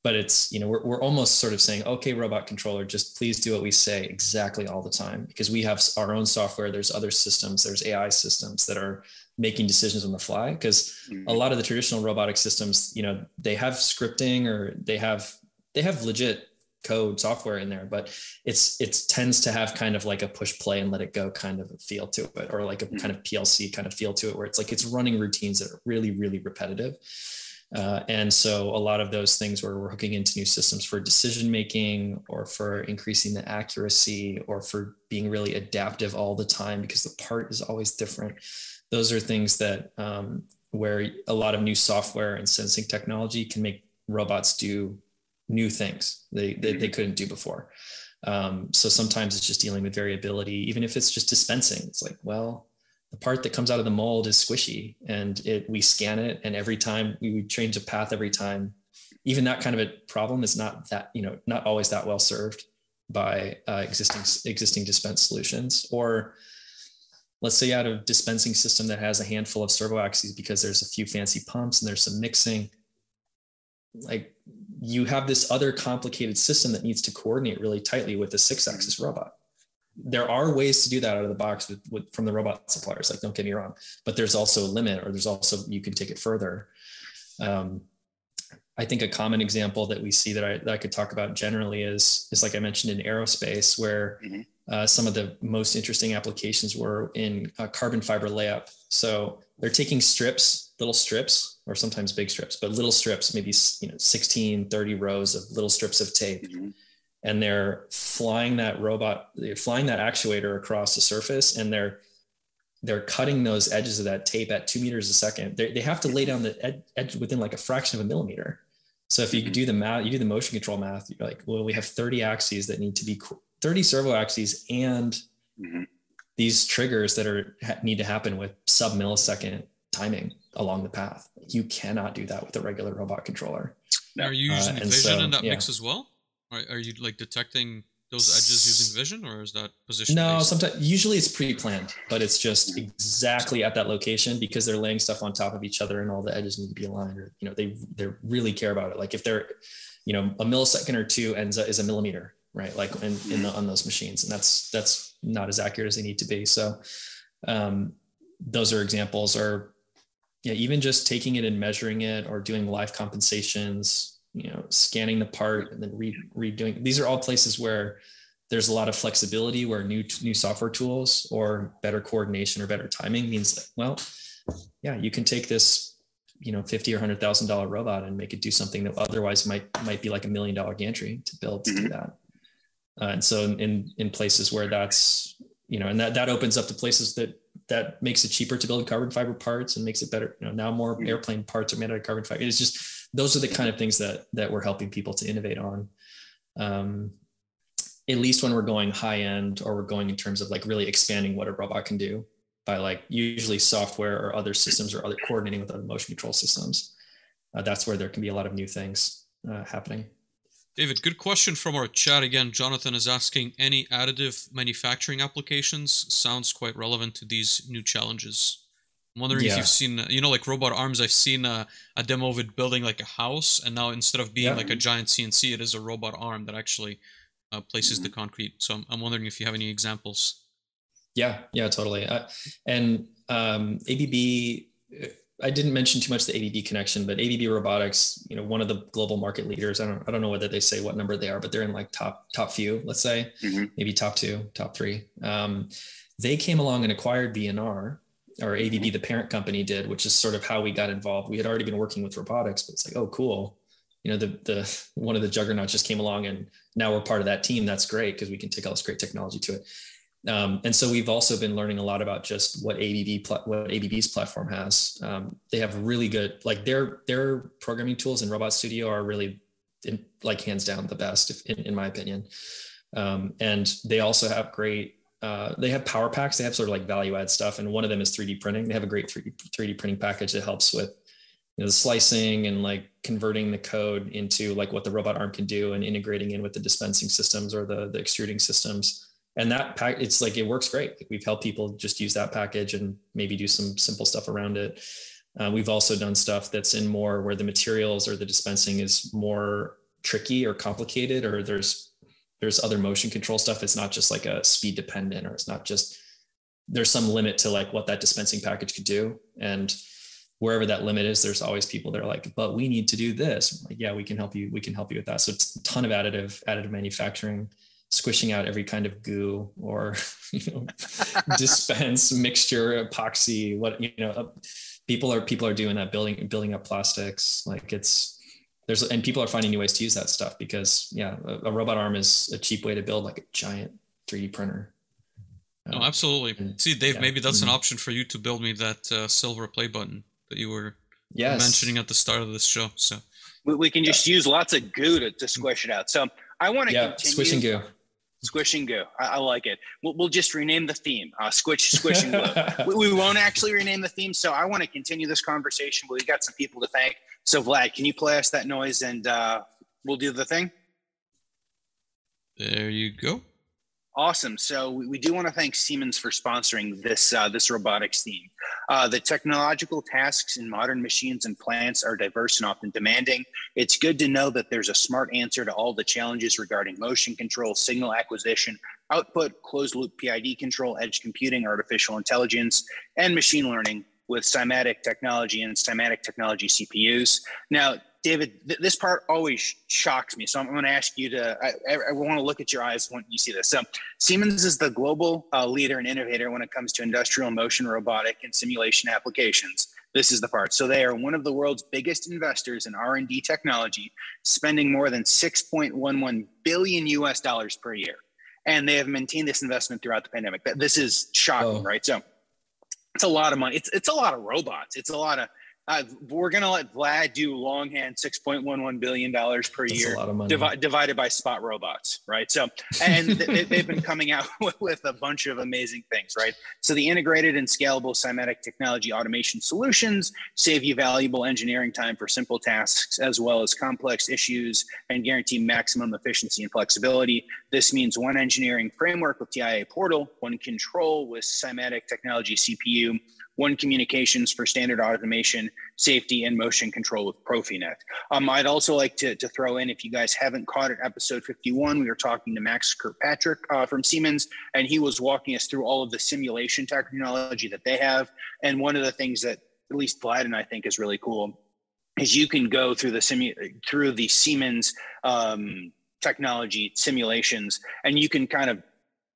but it's you know we're, we're almost sort of saying okay robot controller just please do what we say exactly all the time because we have our own software there's other systems there's ai systems that are making decisions on the fly because mm-hmm. a lot of the traditional robotic systems you know they have scripting or they have they have legit code software in there but it's it tends to have kind of like a push play and let it go kind of a feel to it or like a mm-hmm. kind of plc kind of feel to it where it's like it's running routines that are really really repetitive uh, and so a lot of those things where we're hooking into new systems for decision making or for increasing the accuracy or for being really adaptive all the time because the part is always different. Those are things that um, where a lot of new software and sensing technology can make robots do new things they, they, they mm-hmm. couldn't do before. Um, so sometimes it's just dealing with variability, even if it's just dispensing. It's like, well, the part that comes out of the mold is squishy and it we scan it and every time we change a path every time. Even that kind of a problem is not that you know not always that well served by uh, existing existing dispense solutions. Or let's say out of dispensing system that has a handful of servo axes because there's a few fancy pumps and there's some mixing. Like you have this other complicated system that needs to coordinate really tightly with the six axis robot there are ways to do that out of the box with, with, from the robot suppliers like don't get me wrong but there's also a limit or there's also you can take it further um, i think a common example that we see that I, that I could talk about generally is is like i mentioned in aerospace where mm-hmm. uh, some of the most interesting applications were in uh, carbon fiber layup. So they're taking strips, little strips, or sometimes big strips, but little strips, maybe you know 16, 30 rows of little strips of tape. Mm-hmm. And they're flying that robot, they're flying that actuator across the surface, and they're they're cutting those edges of that tape at two meters a second. They, they have to lay down the ed- edge within like a fraction of a millimeter. So if you mm-hmm. do the math, you do the motion control math, you're like, well, we have 30 axes that need to be 30 servo axes and mm-hmm. these triggers that are need to happen with sub millisecond timing along the path. You cannot do that with a regular robot controller. Are you using uh, vision so, in that yeah. mix as well? Are, are you like detecting those edges using vision or is that position no sometimes usually it's pre-planned but it's just exactly at that location because they're laying stuff on top of each other and all the edges need to be aligned or you know they they really care about it. Like if they're you know a millisecond or two ends is a millimeter right? Like in, in the, on those machines and that's that's not as accurate as they need to be. So um, those are examples or yeah even just taking it and measuring it or doing live compensations you know scanning the part and then re- redoing these are all places where there's a lot of flexibility where new new software tools or better coordination or better timing means that well yeah you can take this you know 50 or 100 thousand dollar robot and make it do something that otherwise might might be like a million dollar gantry to build to mm-hmm. do that uh, and so in in places where that's you know and that that opens up to places that that makes it cheaper to build carbon fiber parts and makes it better you know now more mm-hmm. airplane parts are made out of carbon fiber it's just those are the kind of things that that we're helping people to innovate on. Um, at least when we're going high end or we're going in terms of like really expanding what a robot can do by like usually software or other systems or other coordinating with other motion control systems uh, that's where there can be a lot of new things uh, happening. David good question from our chat again. Jonathan is asking any additive manufacturing applications? Sounds quite relevant to these new challenges I'm wondering yeah. if you've seen, you know, like robot arms. I've seen a, a, demo of it building like a house, and now instead of being yeah. like a giant CNC, it is a robot arm that actually uh, places mm-hmm. the concrete. So I'm, I'm, wondering if you have any examples. Yeah, yeah, totally. Uh, and um, ABB, I didn't mention too much the ABB connection, but ABB Robotics, you know, one of the global market leaders. I don't, I don't know whether they say what number they are, but they're in like top top few, let's say, mm-hmm. maybe top two, top three. Um, they came along and acquired B&R or ABB, the parent company, did, which is sort of how we got involved. We had already been working with robotics, but it's like, oh, cool. You know, the the one of the juggernauts just came along, and now we're part of that team. That's great because we can take all this great technology to it. Um, and so we've also been learning a lot about just what ABB what ABB's platform has. Um, they have really good like their their programming tools in Robot Studio are really in, like hands down the best if, in, in my opinion. Um, and they also have great uh, they have power packs. They have sort of like value add stuff, and one of them is 3D printing. They have a great 3D, 3D printing package that helps with you know, the slicing and like converting the code into like what the robot arm can do and integrating in with the dispensing systems or the, the extruding systems. And that pack, it's like it works great. Like we've helped people just use that package and maybe do some simple stuff around it. Uh, we've also done stuff that's in more where the materials or the dispensing is more tricky or complicated, or there's there's other motion control stuff. It's not just like a speed dependent, or it's not just there's some limit to like what that dispensing package could do. And wherever that limit is, there's always people that are like, but we need to do this. Like, yeah, we can help you. We can help you with that. So it's a ton of additive, additive manufacturing, squishing out every kind of goo or you know, dispense mixture, epoxy. What you know, uh, people are people are doing that, building building up plastics. Like it's there's and people are finding new ways to use that stuff because yeah a, a robot arm is a cheap way to build like a giant 3d printer no uh, absolutely and, see dave yeah. maybe that's mm-hmm. an option for you to build me that uh, silver play button that you were yes. mentioning at the start of this show so we, we can just yeah. use lots of goo to, to squish it out so i want to yeah continue. squish and goo Squish and goo. I, I like it. We'll, we'll, just rename the theme. Uh, squish, squish and glue. we, we, won't actually rename the theme. So I want to continue this conversation. We've got some people to thank. So Vlad, can you play us that noise and uh, we'll do the thing? There you go. Awesome. So we, do want to thank Siemens for sponsoring this uh, this robotics theme. Uh, the technological tasks in modern machines and plants are diverse and often demanding. It's good to know that there's a smart answer to all the challenges regarding motion control, signal acquisition, output, closed loop PID control, edge computing, artificial intelligence, and machine learning with SIMATIC technology and SIMATIC technology CPUs. Now, David, th- this part always shocks me. So I'm, going to ask you to, I, I, want to look at your eyes when you see this. So Siemens is the global uh, leader and innovator when it comes to industrial motion, robotic, and simulation applications. This is the part. So they are one of the world's biggest investors in R&D technology, spending more than 6.11 billion US dollars per year. And they have maintained this investment throughout the pandemic. This is shocking, oh. right? So it's a lot of money. It's, it's a lot of robots. It's a lot of uh, we're going to let Vlad do longhand $6.11 billion per That's year divi- divided by spot robots, right? So, and they, have been coming out with a bunch of amazing things, right? So, the integrated and scalable SIMATIC technology automation solutions save you valuable engineering time for simple tasks as well as complex issues and guarantee maximum efficiency and flexibility. This means one engineering framework with TIA Portal, one control with SIMATIC technology CPU one communications for standard automation, safety, and motion control with Profinet. Um, I'd also like to, to throw in, if you guys haven't caught it, episode 51, we were talking to Max Kirkpatrick uh, from Siemens, and he was walking us through all of the simulation technology that they have. And one of the things that at least Vlad and I think is really cool is you can go through the simu- through the Siemens um, technology simulations, and you can kind of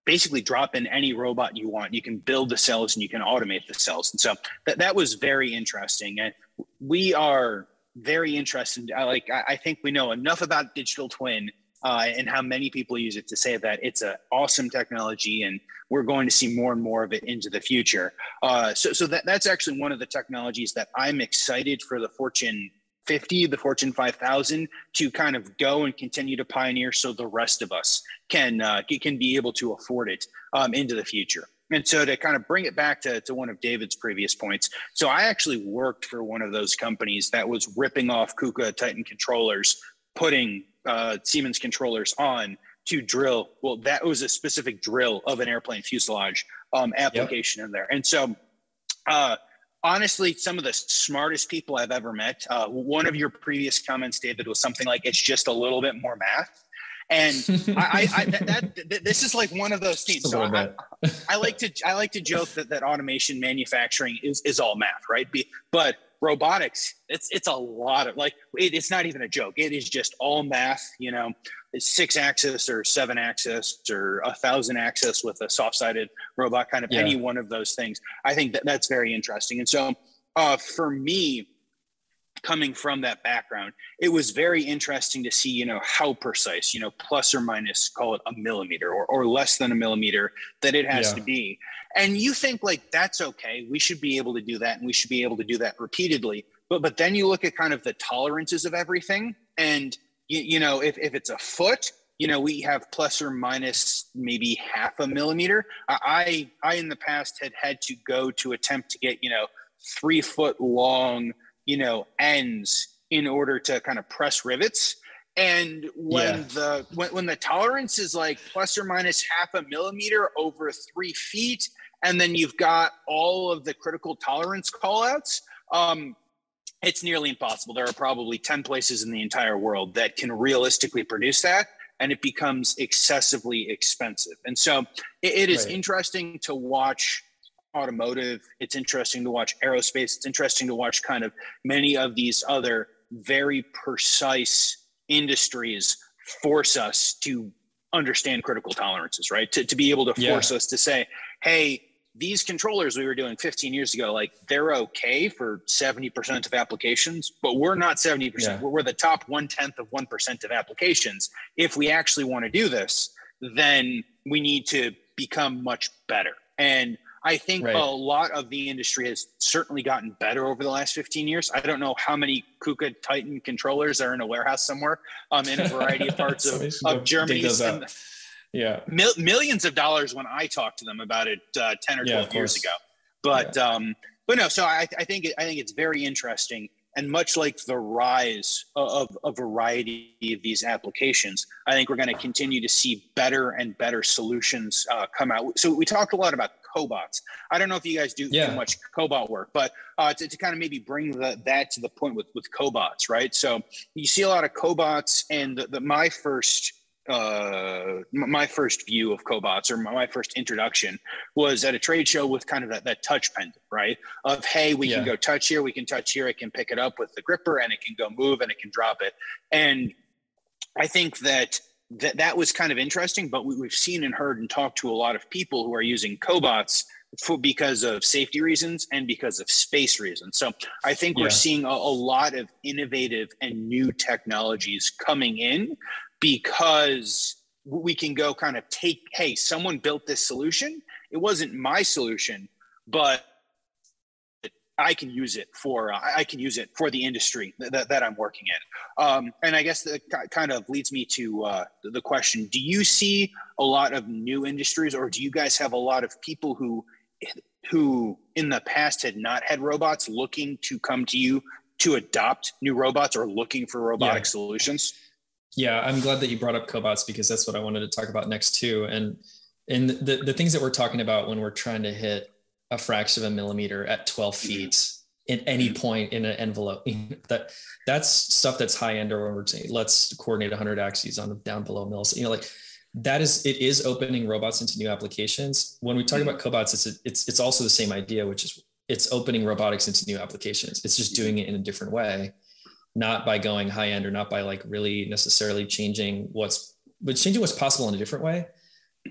basically drop in any robot you want. You can build the cells and you can automate the cells. And so that, that was very interesting. And we are very interested. Like, I think we know enough about digital twin uh, and how many people use it to say that it's an awesome technology and we're going to see more and more of it into the future. Uh, so so that, that's actually one of the technologies that I'm excited for the Fortune 50, the Fortune 5000, to kind of go and continue to pioneer so the rest of us can uh, can be able to afford it um, into the future. And so to kind of bring it back to, to one of David's previous points. So I actually worked for one of those companies that was ripping off KUKA Titan controllers, putting uh, Siemens controllers on to drill. Well, that was a specific drill of an airplane fuselage um, application yep. in there. And so uh, honestly some of the smartest people I've ever met. Uh, one of your previous comments, David, was something like it's just a little bit more math. And I, I, I that, that, this is like one of those things. So I, I, like to I like to joke that that automation manufacturing is is all math, right? but robotics, it's it's a lot of like it, it's not even a joke. It is just all math. You know, six axis or seven axis or a thousand axis with a soft sided robot, kind of yeah. any one of those things. I think that that's very interesting. And so uh, for me, coming from that background, it was very interesting to see, you know, how precise, you know, plus or minus, call it a millimeter or, or less than a millimeter that it has yeah. to be. And you think like that's okay. We should be able to do that and we should be able to do that repeatedly. But but then you look at kind of the tolerances of everything and you, you know, if, if it's a foot, you know, we have plus or minus maybe half a millimeter. I, I in the past had had to go to attempt to get, you know, three foot long, you know, ends in order to kind of press rivets. And when yeah. the when, when the tolerance is like plus or minus half a millimeter over three feet, and then you've got all of the critical tolerance callouts, um, it's nearly impossible. There are probably 10 places in the entire world that can realistically produce that, and it becomes excessively expensive. And so it, it is right. interesting to watch automotive, it's interesting to watch aerospace, it's interesting to watch kind of many of these other very precise industries force us to understand critical tolerances, right? To, to be able to force yeah. us to say, hey, these controllers we were doing 15 years ago, like they're okay for 70% of applications, but we're not 70%. Yeah. We're, the top one tenth of 1% of applications. If we actually want to do this, then we need to become much better. And I think right. a lot of the industry has certainly gotten better over the last 15 years. I don't know how many KUKA Titan controllers are in a warehouse somewhere um, in a variety of parts of, of Germany. yeah. mil- millions of dollars when i talked to them about it uh, 10 or 12 yeah, years ago. But yeah. um but no so i, I think it, i think it's very interesting. And much like the rise of a variety of these applications i think we're going to continue to see better and better solutions uh, come out. So we talked a lot about cobots i don't know if you guys do yeah. much cobot work but uh, to, to, kind of maybe bring the, that to the point with with cobots right so you see a lot of cobots and the, the my first uh, my first view of cobots or my first introduction was at a trade show with kind of that, that touch pendant, right? Of hey, we yeah. can go touch here, we can touch here, it can pick it up with the gripper, and it can go move, and it can drop it. And I think that that that was kind of interesting. But we, we've seen and heard and talked to a lot of people who are using cobots for because of safety reasons and because of space reasons. So I think yeah. we're seeing a, a, lot of innovative and new technologies coming in because we can go kind of take, hey, someone built this solution. It wasn't my solution, but I can use it for uh, I can use it for the industry that, that I'm working in. Um, and I guess that kind of leads me to uh, the question: Do you see a lot of new industries, or do you guys have a lot of people who who in the past had not had robots looking to come to you to adopt new robots or looking for robotic yeah. solutions? Yeah, I'm glad that you brought up cobots because that's what I wanted to talk about next too. And and the, the things that we're talking about when we're trying to hit a fraction of a millimeter at 12 mm-hmm. feet in any point in an envelope. That that's stuff that's high end or when we're saying let's coordinate 100 axes on the down below mills. You know like that is it is opening robots into new applications. When we talk about cobots it's a, it's it's also the same idea which is it's opening robotics into new applications. It's just doing it in a different way not by going high end or not by like really necessarily changing what's but changing what's possible in a different way.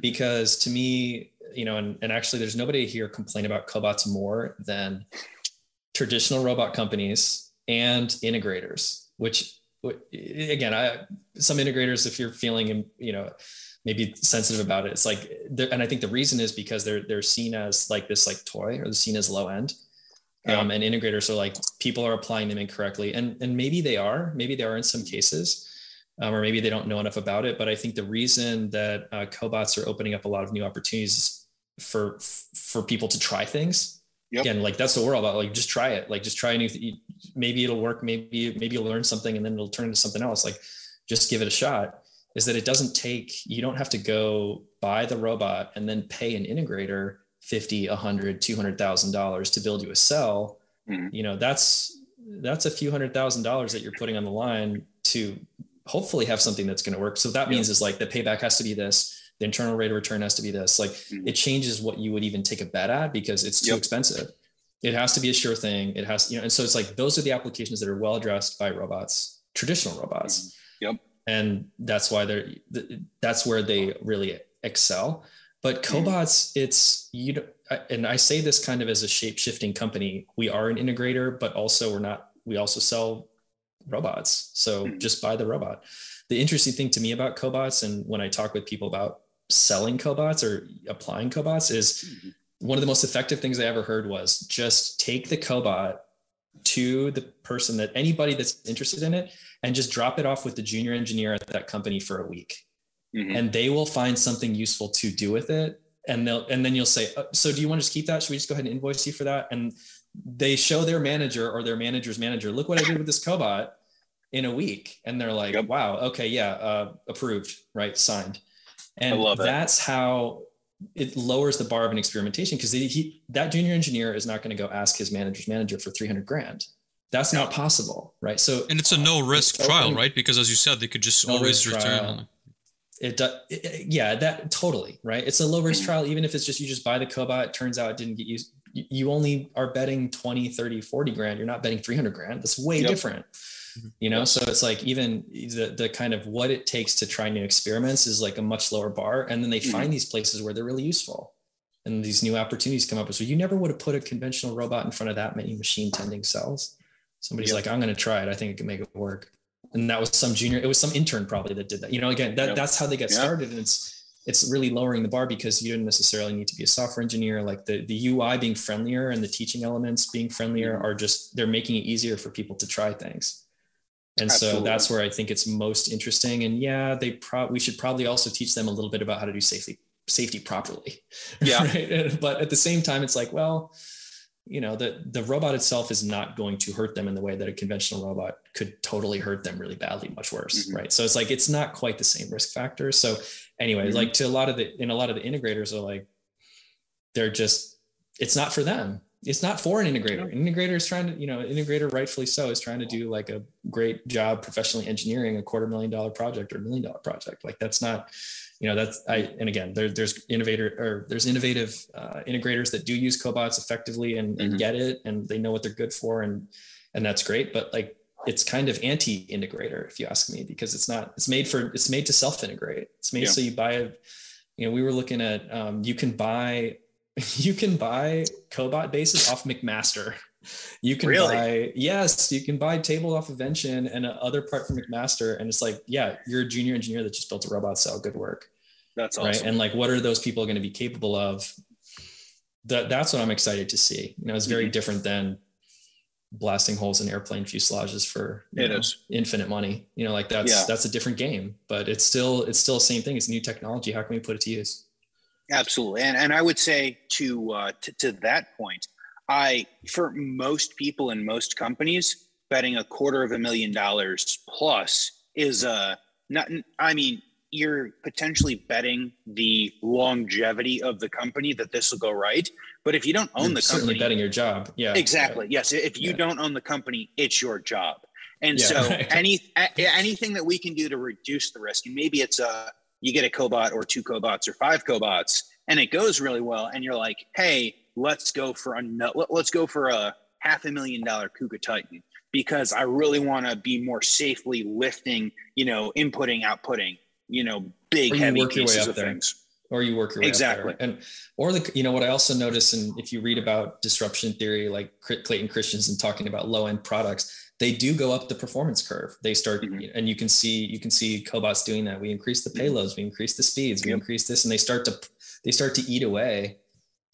Because to me you know and, and actually there's nobody here complain about cobots more than traditional robot companies and integrators which again i some integrators if you're feeling you know maybe sensitive about it. It's like, and I think the reason is because they're they're seen as like this like toy or they're seen as low end. Yeah. Um, and integrators are like people are applying them incorrectly, and and maybe they are, maybe they are in some cases, um, or maybe they don't know enough about it. But I think the reason that uh, cobots are opening up a lot of new opportunities for for people to try things. Yep. Again, like that's what we're all about. Like just try it. Like just try a new. Th- maybe it'll work. Maybe maybe you'll learn something, and then it'll turn into something else. Like just give it a shot is that it doesn't take you don't have to go buy the robot and then pay an integrator 50 100 200000 dollars to build you a cell mm-hmm. you know that's that's a few hundred thousand dollars that you're putting on the line to hopefully have something that's going to work. So that means is like the payback has to be this the internal rate of return has to be this. Like mm-hmm. it changes what you would even take a bet at because it's too yep. expensive. It has to be a sure thing. It has you know and so it's like those are the applications that are well addressed by robots traditional robots. Mm-hmm. yep. And that's why they're that's where they really excel. But mm-hmm. cobots it's you know and i say this kind of as a shape shifting company. We are an integrator but also we're not we also sell robots. So mm-hmm. just buy the robot. The interesting thing to me about cobots and when i talk with people about selling cobots or applying cobots is mm-hmm. one of the most effective things i ever heard was just take the cobot to the person that anybody that's interested in it and just drop it off with the junior engineer at that company for a week. Mm-hmm. and they will find something useful to do with it. And they'll and then you'll say uh, so do you want to just keep that? Should we just go ahead and invoice you for that? And they show their manager or their manager's manager look what i did with this cobot in a week and they're like yep. wow okay yeah uh, approved right signed and that's how it lowers the bar of an experimentation because that junior engineer is not going to go ask his manager's manager for 300 grand that's not possible right so and it's a no risk trial right because as you said they could just no always return trial. it does yeah that totally right it's a low risk mm-hmm. trial even if it's just you just buy the cobot it turns out it didn't get used you only are betting 20 30 40 grand you're not betting 300 grand that's way yep. different. You know? So it's like even the the kind of what it takes to try new experiments is like a much lower bar and then they mm-hmm. find these places where they're really useful. And these new opportunities come up so you never would have put a conventional robot in front of that many machine tending cells. Somebody's like i'm going to try it. I think it can make it work. And that was some junior it was some intern probably that did that. You know again that, that's how they get started and it's it's really lowering the bar because you didn't necessarily need to be a software engineer. Like the the ui being friendlier and the teaching elements being friendlier mm-hmm. are just they're making it easier for people to try things and Absolutely. so that's where i think it's most interesting and yeah they pro we should probably also teach them a little bit about how to do safety safety properly yeah right? but at the same time it's like well you know the the robot itself is not going to hurt them in the way that a conventional robot could totally hurt them really badly much worse mm-hmm. right so it's like it's not quite the same risk factor so anyway mm-hmm. like to a lot of the in a lot of the integrators are like they're just it's not for them it's not for an integrator. An integrator is trying to you know integrator rightfully so is trying to do like a great job professionally engineering a quarter million dollar project or a million dollar project. Like that's not you know that's i and again there, there's innovator or there's innovative uh, integrators that do use cobots effectively and, and mm-hmm. get it and they know what they're good for and and that's great. But like it's kind of anti-integrator if you ask me because it's not it's made for it's made to self-integrate. It's made yeah. so you buy a you know we were looking at um, you can buy you can buy cobot bases off mcmaster. You can really? buy yes you can buy table off of Vention and other part from mcmaster. And it's like yeah you're a junior engineer that just built a robot cell. Good work. That's awesome. right and like what are those people going to be capable of? That that's what i'm excited to see. You know it's very mm-hmm. different than blasting holes in airplane fuselages for it know, is. infinite money. You know like that's yeah. that's a different game but it's still it's still the same thing. It's new technology. How can we put it to use absolutely and and i would say to uh to, to that point i for most people in most companies betting a quarter of a million dollars plus is uh not i mean you're potentially betting the longevity of the company that this will go right. But if you don't own you're the company, betting your job. Yeah, exactly. Yeah. Yes, if you yeah. don't own the company, it's your job. And yeah, so any a, anything that we can do to reduce the risk, and maybe it's a you get a cobot or two cobots or five cobots, and it goes really well, and you're like, hey, let's go for a let's go for a half a million dollar KUKA Titan because I really want to be more safely lifting, you know, inputting, outputting you know, big heavy pieces of there. things. Or you work your way exactly. And or the you know what I also notice, and if you read about disruption theory, like Clayton Christensen talking about low end products, they do go up the performance curve. They start, mm-hmm. and you can see you can see cobots doing that. We increase the mm-hmm. payloads, we increase the speeds, we yep. increase this, and they start to they start to eat away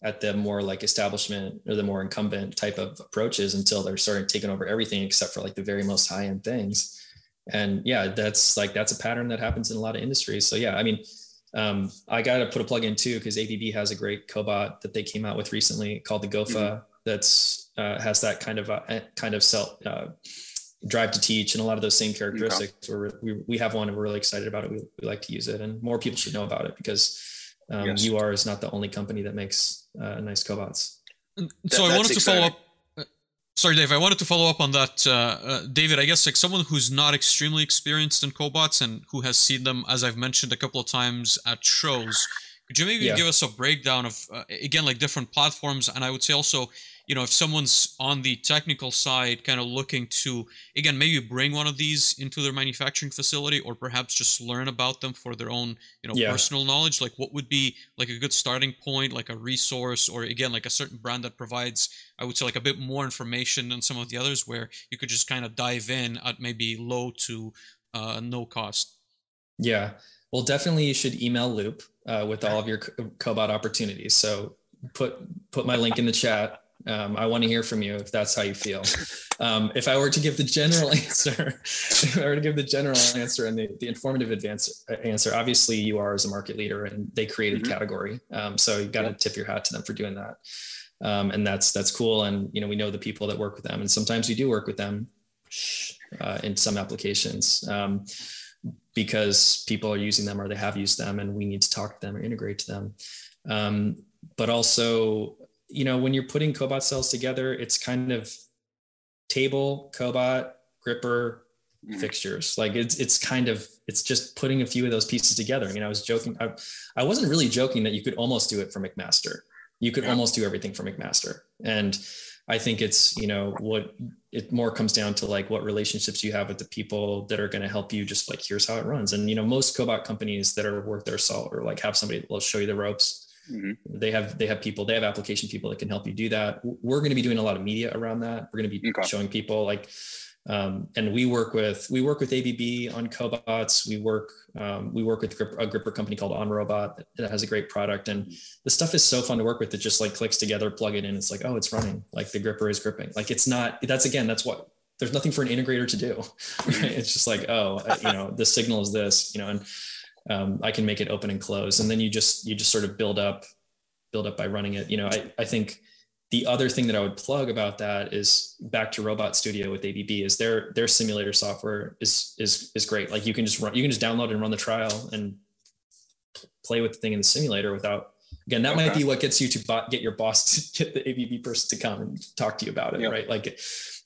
at the more like establishment or the more incumbent type of approaches until they're starting taking over everything except for like the very most high end things and yeah that's like that's a pattern that happens in a lot of industries so yeah i mean um, i got to put a plug in too because abb has a great cobot that they came out with recently called the gofa mm-hmm. That's uh, has that kind of uh, kind of self uh, drive to teach and a lot of those same characteristics okay. where we, we have one and we're really excited about it we, we like to use it and more people should know about it because um, yes. ur is not the only company that makes uh, nice cobots so that, i wanted to exciting. follow up Sorry, Dave. I wanted to follow up on that, uh, uh, David. I guess like someone who's not extremely experienced in cobots and who has seen them, as I've mentioned a couple of times at shows. Could you maybe yeah. give us a breakdown of uh, again like different platforms, and I would say also you know if someone's on the technical side kind of looking to again maybe bring one of these into their manufacturing facility or perhaps just learn about them for their own you know yeah. personal knowledge like what would be like a good starting point like a resource or again like a certain brand that provides i would say like a bit more information than some of the others where you could just kind of dive in at maybe low to uh, no cost yeah well definitely you should email loop uh, with all of your cobot opportunities so put put my link in the chat um, I want to hear from you if that's how you feel. Um, if I were to give the general answer, if I were to give the general answer and the, the informative advance, uh, answer, obviously UR as a market leader and they created mm-hmm. category. Um, so you've got to tip your hat to them for doing that. Um, and that's, that's cool. And, you know, we know the people that work with them and sometimes we do work with them uh, in some applications um, because people are using them or they have used them and we need to talk to them or integrate to them. Um, but also you know, when you're putting cobot cells together, it's kind of table, cobot, gripper, mm. fixtures. Like it's it's kind of it's just putting a few of those pieces together. I mean, I was joking. I, I wasn't really joking that you could almost do it for McMaster. You could yeah. almost do everything for McMaster. And I think it's, you know, what it more comes down to like what relationships you have with the people that are going to help you just like here's how it runs. And you know, most cobot companies that are worth their salt or like have somebody that will show you the ropes Mm-hmm. They have they have people, they have application people that can help you do that. We're going to be doing a lot of media around that. We're going to be okay. showing people like um, and we work with we work with ABB on cobots. We work um, we work with a gripper company called OnRobot that has a great product, and the stuff is so fun to work with. It just like clicks together, plug it in. It's like oh, it's running. Like the gripper is gripping. Like it's not. That's again. That's what. There's nothing for an integrator to do. It's just like oh, you know, the signal is this. You know, and um, I can make it open and close. And then you just, you just sort of build up, build up by running it. You know, I, I think the other thing that I would plug about that is back to Robot Studio with ABB is their, their simulator software is, is, is great. Like you can just run, you can just download and run the trial and play with the thing in the simulator without, again, that okay. might be what gets you to get your boss to get the ABB person to come and talk to you about it. Yep. Right. Like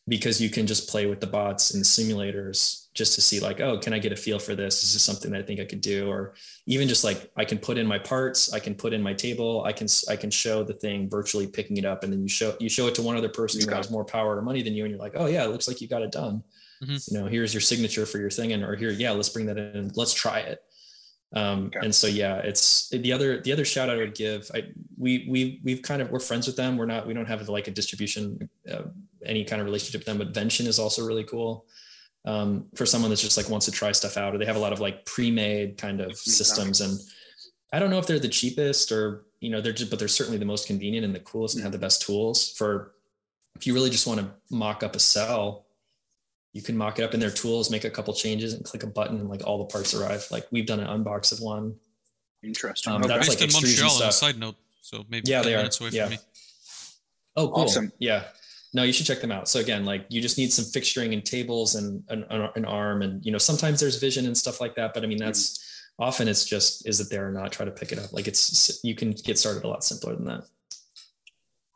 because you can just play with the bots and the simulators just to see like oh can i get a feel for this? Is this something that i think i could do? Or even just like i can put in my parts i can put in my table i can i can show the thing virtually picking it up and then you show you show it to one other person who has more power or money than you and you're like oh yeah it looks like you got it done. Mm-hmm. you know here's your signature for your thing and or here yeah let's bring that in let's try it um, okay. and so yeah it's the other the other shout out i would give i we we we've kind of we're friends with them. We're not we don't have like a distribution uh, any kind of relationship with them but vention is also really cool. Um, for someone that's just like wants to try stuff out or they have a lot of like pre-made kind of systems and i don't know if they're the cheapest or you know they're just but they're certainly the most convenient and the coolest and have the best tools for if you really just want to mock up a cell you can mock it up in their tools make a couple changes and click a button and like all the parts arrive. Like we've done an unbox of one. Interesting. Um, okay. that's like in montreal on a side note so maybe yeah they are. yeah. oh cool. Awesome. yeah. No you should check them out. So again like you just need some fixturing and tables and an, an arm and you know sometimes there's vision and stuff like that but i mean that's mm-hmm. often it's just is it there or not? Try to pick it up. Like it's you can get started a lot simpler than that.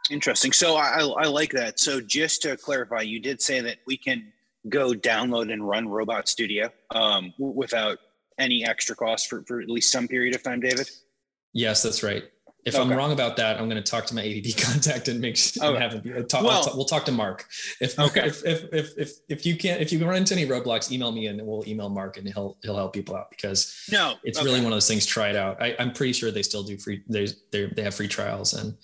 Interesting. So i i like that. So just to clarify you did say that we can go download and run robot studio um, without any extra cost for, for at least some period of time david yes that's right if okay. I'm wrong about that, I'm going to talk to my ABB contact and make sure okay. have him talk, well, we'll talk to Mark. If, okay. if, if, if, if, if you can't, if you run into any roadblocks, email me and we'll email Mark and he'll, he'll help people out because no, it's okay. really one of those things. Try it out. I, am pretty sure they still do free. They, they, they have free trials and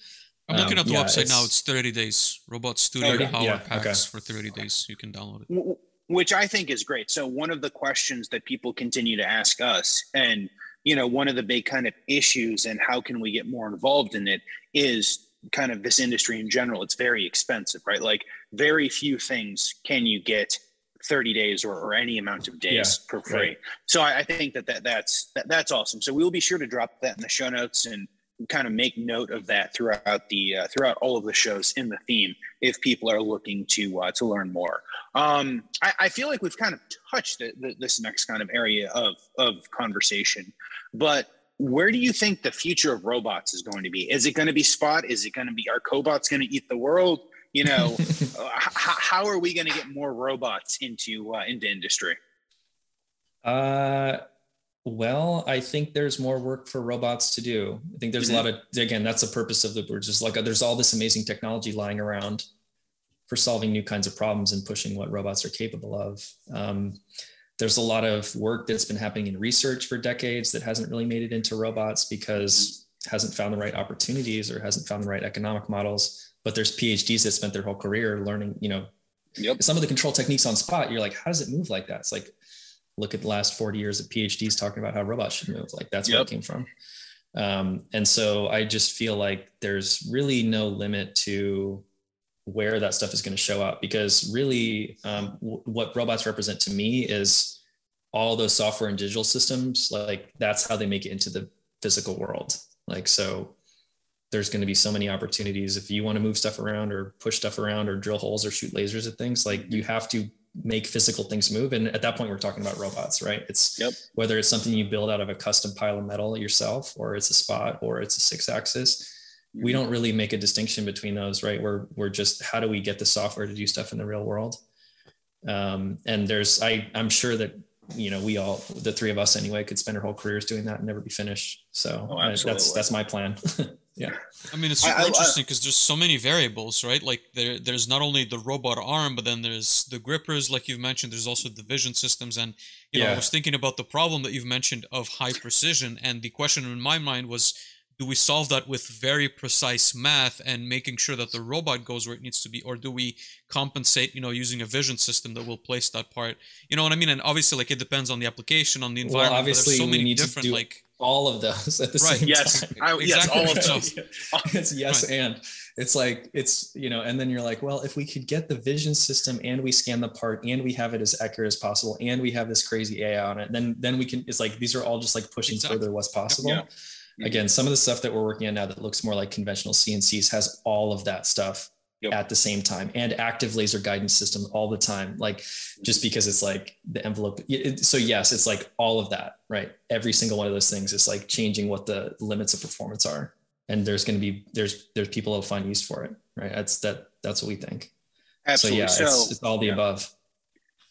I'm looking um, at the yeah, website now. It's 30 days. Robot Studio 30, Power yeah, Packs for 30 days. You can download it. Which I think is great. So one of the questions that people continue to ask us, and you know one of the big kind of issues and how can we get more involved in it is kind of this industry in general it's very expensive right like very few things can you get 30 days or, or any amount of days yeah, for free right. so I, I, think that, that that's that, that's awesome so we will be sure to drop that in the show notes and kind of make note of that throughout the uh, throughout all of the shows in the theme if people are looking to uh, to learn more. Um, I, I, feel like we've kind of touched the, the, this next kind of area of of conversation, but where do you think the future of robots is going to be? Is it going to be Spot? Is it going to be are cobots going to eat the world? You know, uh, how, how are we going to get more robots into uh, into industry? Uh well, I think there's more work for robots to do. I think there's mm-hmm. a lot of again, that's the purpose of the we're just like there's all this amazing technology lying around for solving new kinds of problems and pushing what robots are capable of. Um, there's a lot of work that's been happening in research for decades that hasn't really made it into robots because hasn't found the right opportunities or hasn't found the right economic models. But there's PhDs that spent their whole career learning, you know, yep. some of the control techniques on spot. You're like, how does it move like that? It's like look at the last 40 years of PhDs talking about how robots should move. Like that's yep. where it came from. Um, and so I just feel like there's really no limit to where that stuff is going to show up because really um, w- what robots represent to me is all those software and digital systems. Like that's how they make it into the physical world. Like, so there's going to be so many opportunities if you want to move stuff around or push stuff around or drill holes or shoot lasers at things like you have to make physical things move. And at that point, we're talking about robots, right? It's yep. whether it's something you build out of a custom pile of metal yourself, or it's a spot, or it's a six axis. We mm-hmm. don't really make a distinction between those, right? We're we're just how do we get the software to do stuff in the real world? Um, and there's I I'm sure that you know we all the three of us anyway could spend our whole careers doing that and never be finished. So oh, that's that's my plan. yeah. I mean it's super I, I, interesting because there's so many variables right? Like there there's not only the robot arm but then there's the grippers like you've mentioned. There's also the vision systems. And you know i was thinking about the problem that you've mentioned of high precision. And the question in my mind was do we solve that with very precise math and making sure that the robot goes where it needs to be? Or do we compensate you know using a vision system that will place that part? You know what i mean? And obviously like it depends on the application on the environment well, obviously so many different like all of those at the right. same yes. time. I, yes, all of those. it's yes right. and it's like it's you know, and then you're like, well, if we could get the vision system and we scan the part and we have it as accurate as possible and we have this crazy AI on it, then then we can. It's like these are all just like pushing exactly. further what's possible. Yeah. Again, some of the stuff that we're working on now that looks more like conventional CNCs has all of that stuff Yep. at the same time and active laser guidance system all the time like just because it's like the envelope it, so yes it's like all of that right every single one of those things is like changing what the limits of performance are and there's going to be there's there's people that'll find use for it right that's that that's what we think Absolutely. So yeah, it's, it's all the yeah. above.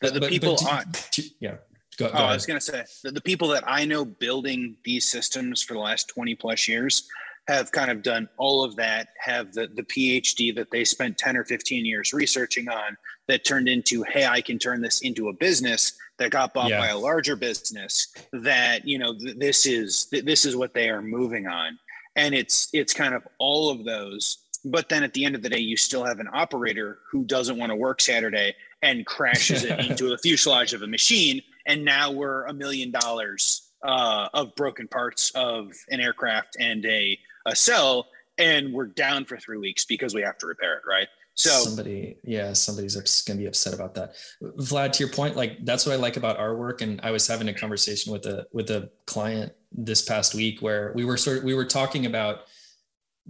The, the But- people but do- on, do- yeah. Go, go Oh, I was going to say the, the people that I know building these systems for the last 20 plus years have kind of done all of that, have the, the PhD that they spent 10 or 15 years researching on that turned into, hey, I can turn this into a business that got bought Yeah. by a larger business that, you know, th- this is, th- this is what they are moving on. And it's, it's kind of all of those. But then at the end of the day, you still have an operator who doesn't want to work Saturday and crashes it into the fuselage of a machine and now we're a million dollars uh, of broken parts of an aircraft and a, a cell and we're down for three weeks because we have to repair it right? So somebody yeah somebody's gonna be upset about that. Vlad to your point like that's what i like about our work and i was having a conversation with a with a client this past week where we were sort of we were talking about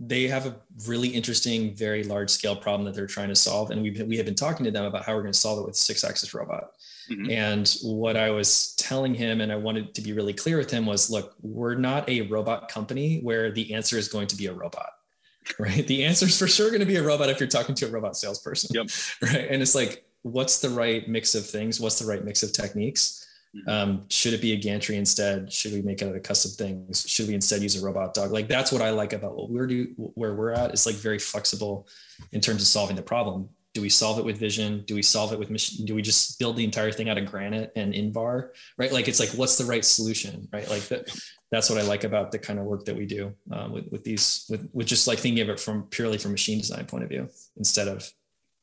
they have a really interesting very large scale problem that they're trying to solve and we've, we have been talking to them about how we're going to solve it with six axis robot Mhm. and what I was telling him, and I wanted to be really clear with him, was look, we're not a robot company where the answer is going to be a robot, right? The answer is for sure going to be a robot if you're talking to a robot salesperson, Yep. right? And it's like, what's the right mix of things? What's the right mix of techniques? Mhm. Um, should it be a gantry instead? Should we make it out of custom things? Should we instead use a robot dog? Like that's what I like about what we're do where we're at. It's like very flexible in terms of solving the problem. Do we solve it with vision? Do we solve it with machine? Do we just build the entire thing out of granite and Invar? Right? Like it's like what's the right solution? Right? Like that. That's what I like about the kind of work that we do um, with with these with with just like thinking of it from purely from machine design point of view instead of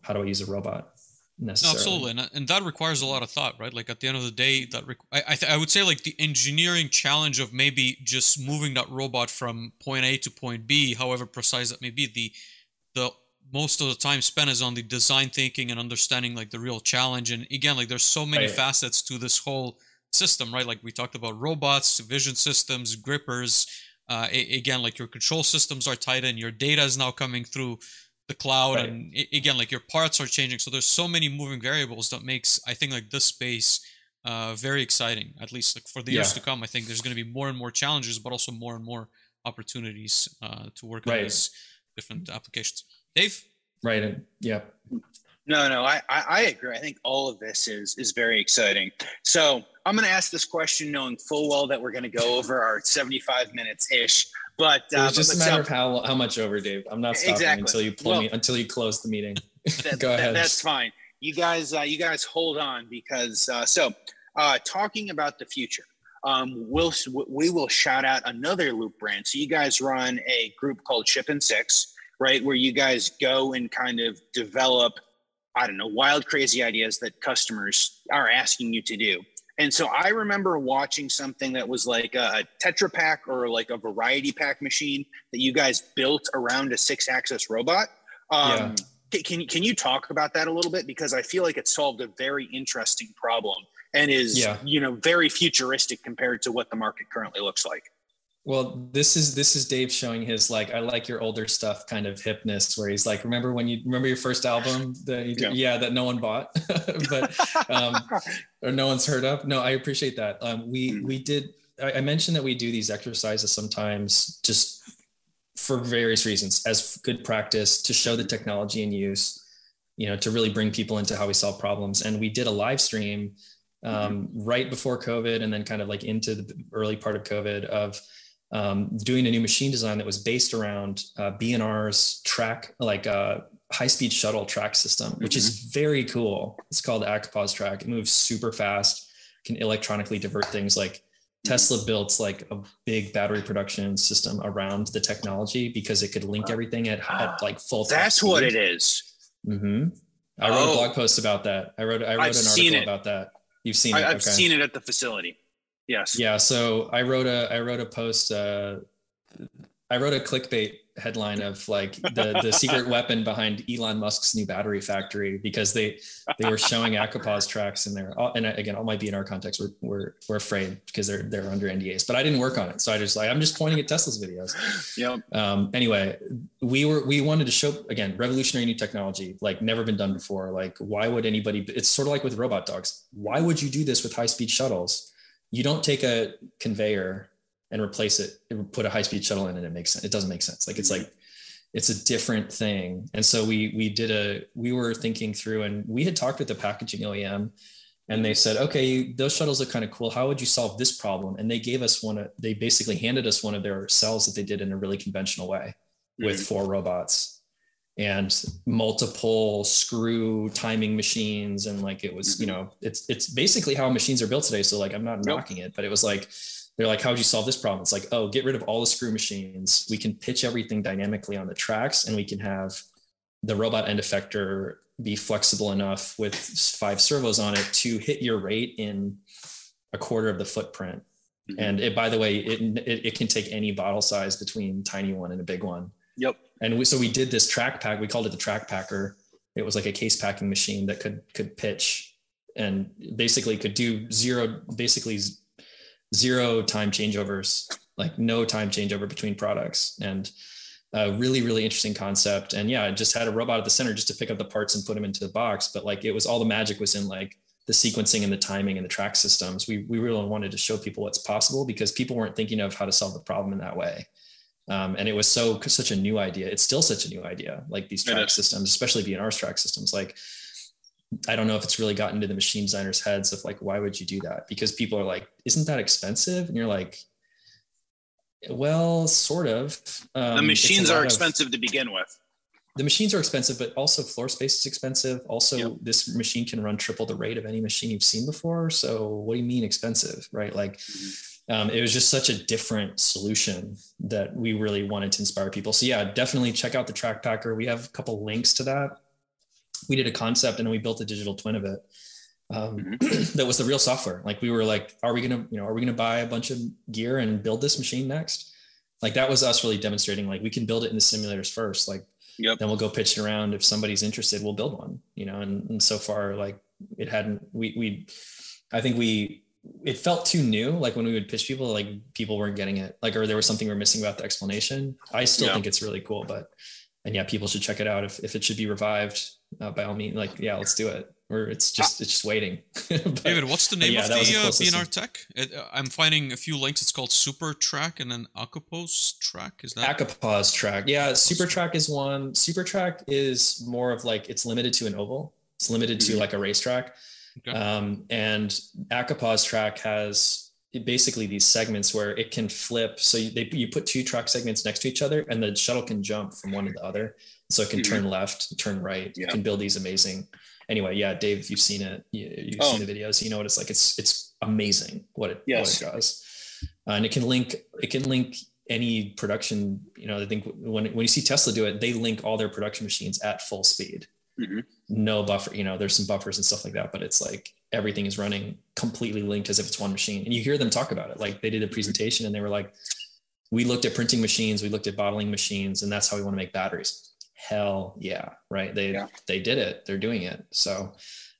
how do I use a robot No, necessarily. absolutely, and, and that requires a lot of thought, right? Like at the end of the day, that requ- I I, th- I would say like the engineering challenge of maybe just moving that robot from point A to point B, however precise that may be, the the most of the time spent is on the design thinking and understanding like the real challenge. And again, like there's so many Right. facets to this whole system, right? Like we talked about robots, vision systems, grippers. Uh, a- again, like your control systems are tied in, your data is now coming through the cloud Right. and a- again like your parts are changing. So there's so many moving variables that makes i think like this space uh, very exciting at least like for the years to come. I think there's going to be more and more challenges but also more and more opportunities uh, to work on these different applications. Dave? Right. And yeah. no no I, I i agree. I think all of this is is very exciting. So i'm going to ask this question knowing full well that we're going to go over our 75 minutes ish but It uh, was just but- a matter so- of how how much over, Dave. I'm not stopping Exactly. until you pull Well- me until you close the meeting. that, Go that- ahead. that's fine. You guys, uh, you guys hold on because uh, so uh, talking about the future, um, we'll we will shout out another Loop brand. So you guys run a group called Chip and Six, right? Where you guys go and kind of develop, I don't know, wild, crazy ideas that customers are asking you to do. And so I remember watching something that was like a Tetra Pack or like a variety pack machine that you guys built around a six axis robot. Um, Yeah. Can, can you talk about that a little bit? Because I feel like it solved a very interesting problem and is, Yeah. you know, very futuristic compared to what the market currently looks like. Well, this is this is Dave showing his like I like your older stuff kind of hipness where he's like, remember when you remember your first album that you did, yeah. that no one bought, but um, or no one's heard of. No, I appreciate that. Um, we Mm. we did. I, I mentioned that we do these exercises sometimes just for various reasons as good practice to show the technology in use, you know, to really bring people into how we solve problems. And we did a live stream um, right before COVID and then kind of like into the early part of COVID of um, doing a new machine design that was based around uh, B&R's track, like a high speed shuttle track system, which is very cool. It's called the track. It moves super fast, can electronically divert things like Tesla built like a big battery production system around the technology because it could link everything at, at like full. That's what it is. Mm-hmm. I wrote Oh. a blog post about that. I wrote I wrote I've an article it. about that. You've seen I, it. I've okay. seen it at the facility. Yes. Yeah, so I wrote a I wrote a post. Uh, I wrote a clickbait headline of like the the secret weapon behind Elon Musk's new battery factory because they they were showing ACOPOS tracks in there. And again, all might be in our context. We're we're, we're afraid because they're they're under NDAs. But I didn't work on it, so I just like I'm just pointing at Tesla's videos. Yep. Um, anyway, we were we wanted to show again revolutionary new technology like never been done before. Like why would anybody? It's sort of like with robot dogs. Why would you do this with high speed shuttles? You don't take a conveyor and replace it, and put a high speed shuttle in, and it makes sense. It doesn't make sense. Like it's like it's a different thing and so we we did a we were thinking through and we had talked with the packaging oem and they said okay those shuttles look kind of cool how would you solve this problem and they gave us one of, they basically handed us one of their cells that they did in a really conventional way mm-hmm. with four robots and multiple screw timing machines and like it was you mm-hmm. know it's it's basically how machines are built today so like i'm not nope. knocking it but it was like they're like, how would you solve this problem? It's like, oh, get rid of all the screw machines. We can pitch everything dynamically on the tracks and we can have the robot end effector be flexible enough with five servos on it to hit your rate in a quarter of the footprint. Mm-hmm. And it, by the way, it, it, it, can take any bottle size between tiny one and a big one. Yep. And we, so we did this track pack. We called it the track packer. It was like a case packing machine that could, could pitch and basically could do zero, basically zero time changeovers, like no time changeover between products. And a really, really interesting concept. And yeah, I just had a robot at the center just to pick up the parts and put them into the box. But like it was all the magic was in like the sequencing and the timing and the track systems. We, we really wanted to show people what's possible because people weren't thinking of how to solve the problem in that way. Um, and it was so such a new idea. It's still such a new idea, like these track systems, especially B&R track systems. Like I don't know if it's really gotten into the machine designers' heads of like, why would you do that? Because people are like, isn't that expensive? And you're like, well, sort of. Um, the machines are expensive of, to begin with. The machines are expensive, but also floor space is expensive. Also, yep. this machine can run triple the rate of any machine you've seen before. So, what do you mean expensive, right? Like, mm-hmm. Um, it was just such a different solution that we really wanted to inspire people. So, yeah, definitely check out the Track Packer. We have a couple links to that we did a concept and we built a digital twin of it um, mm-hmm. that was the real software like we were like are we gonna you know are we gonna buy a bunch of gear and build this machine next like that was us really demonstrating like we can build it in the simulators first like yep. then we'll go pitch it around if somebody's interested we'll build one you know and, and so far like it hadn't we we i think we it felt too new like when we would pitch people like people weren't getting it like or there was something we're missing about the explanation i still yeah. think it's really cool but and yeah people should check it out if, if it should be revived uh, by all means, like, yeah, let's do it. Or it's just it's just waiting. but, David, what's the name yeah, of the uh, B&R tech? It, uh, I'm finding a few links. It's called SuperTrak and then ACOPOS Track. Is that ACOPOS Track? Yeah, SuperTrak is one. SuperTrak is more of like it's limited to an oval. It's limited mm-hmm. to like a racetrack. Okay. Um, and ACOPOS Track has basically these segments where it can flip. So you, they, you put two track segments next to each other, and the shuttle can jump from one to the other so it can mm-hmm. turn left, turn right. Yeah. You can build these amazing. Anyway, yeah, Dave, you've seen it. You, have oh. seen the videos. You know what it's like. It's it's amazing what it yes. what it does, uh, and it can link it can link any production. You know, I think when when you see Tesla do it, they link all their production machines at full speed. Mm-hmm. No buffer. You know, there's some buffers and stuff like that, but it's like everything is running completely linked as if it's one machine. And you hear them talk about it. Like they did a presentation and they were like, we looked at printing machines, we looked at bottling machines, and that's how we want to make batteries. Hell yeah right? They yeah. they did it. They're doing it. So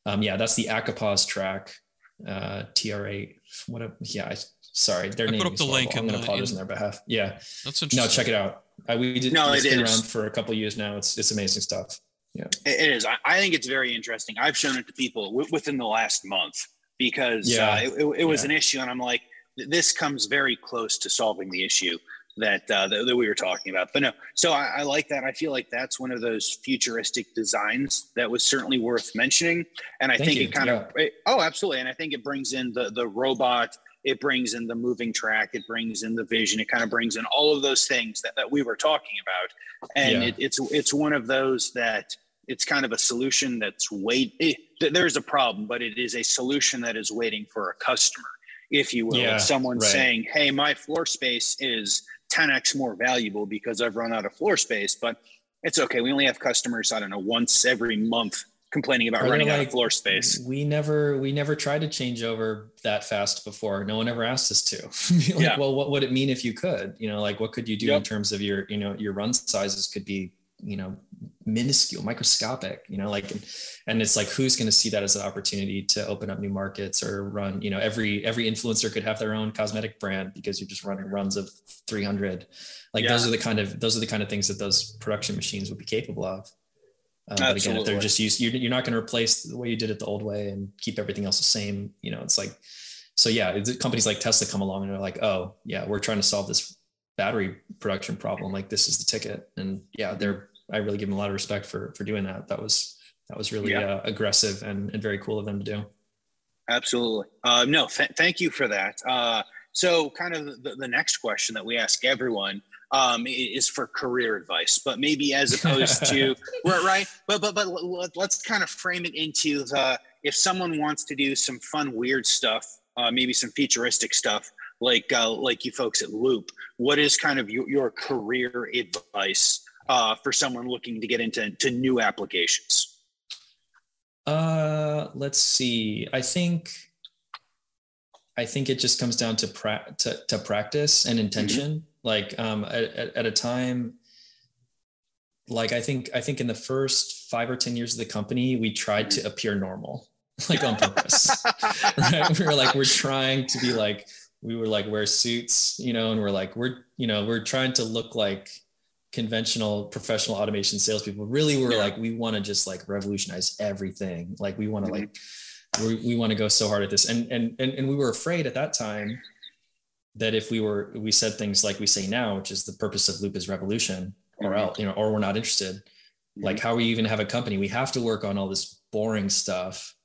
um, yeah that's the ACOPOS track uh tra what a yeah I, sorry their I name put up the link i'm gonna apologize in, on their behalf. Yeah. That's interesting no check it out. I, we did no, it's it been around for a couple years now. It's it's amazing stuff yeah it is I, I, think it's very interesting i've shown it to people w- within the last month because yeah. Uh, it, it, it, was yeah. an issue and i'm like this comes very close to solving the issue that, uh, that, that we were talking about. But no, so I, I, like that. I feel like that's one of those futuristic designs that was certainly worth mentioning. And I Thank think you. it kind yeah. of it, oh, absolutely. And I think it brings in the the robot. It brings in the moving track. It brings in the vision. It kind of brings in all of those things that, that we were talking about. And it, it's it's one of those that it's kind of a solution that's wait. Eh, it, there's a problem, but it is a solution that is waiting for a customer, if you will. Yeah, someone right. saying, "Hey, my floor space is." 10x more valuable because I've run out of floor space. But it's okay. We only have customers, I don't know, once every month complaining about running like, out of floor space. We never we never tried to change over that fast before. No one ever asked us to. like, yeah. Well, what would it mean if you could? You know, like what could you do yep. in terms of your, you know, your run sizes could be you know minuscule microscopic you know like and it's like who's going to see that as an opportunity to open up new markets or run you know every every influencer could have their own cosmetic brand because you're just running runs of 300 like yeah. those are the kind of those are the kind of things that those production machines would be capable of um, but again if they're just used you're, you're not going to replace the way you did it the old way and keep everything else the same you know it's like so yeah companies like tesla come along and they're like oh yeah we're trying to solve this battery production problem. Like this is the ticket. And yeah, they're, I really give them a lot of respect for, for doing that. That was, that was really yeah. uh, aggressive and, and very cool of them to do. Absolutely. Uh, no, th- thank you for that. Uh, so kind of the, the next question that we ask everyone um, is for career advice, but maybe as opposed to right, right. But but but let's kind of frame it into the if someone wants to do some fun, weird stuff, uh, maybe some futuristic stuff, like uh, like you folks at Loop. What is kind of your, your career advice uh, for someone looking to get into to new applications? Uh, let's see. I think I think it just comes down to pra- to, to practice and intention. Mm-hmm like um, at, at a time like i think i think in the first five or ten years of the company we tried to appear normal like on purpose right we were like we're trying to be like we were like wear suits you know and we're like we're you know we're trying to look like conventional professional automation salespeople really we're yeah. like we want to just like revolutionize everything like we want to mm-hmm. like we, we want to go so hard at this and, and and and we were afraid at that time that if we were we said things like we say now which is the purpose of loop is revolution or mm-hmm. else you know or we're not interested mm-hmm. like how we even have a company we have to work on all this boring stuff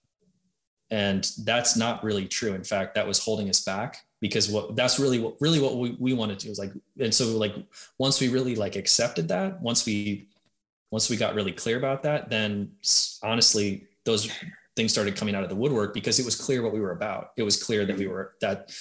and that's not really true in fact that was holding us back because what that's really what really what we, we wanted to do is like and so like once we really like accepted that once we once we got really clear about that then honestly those things started coming out of the woodwork because it was clear what we were about. It was clear that we were that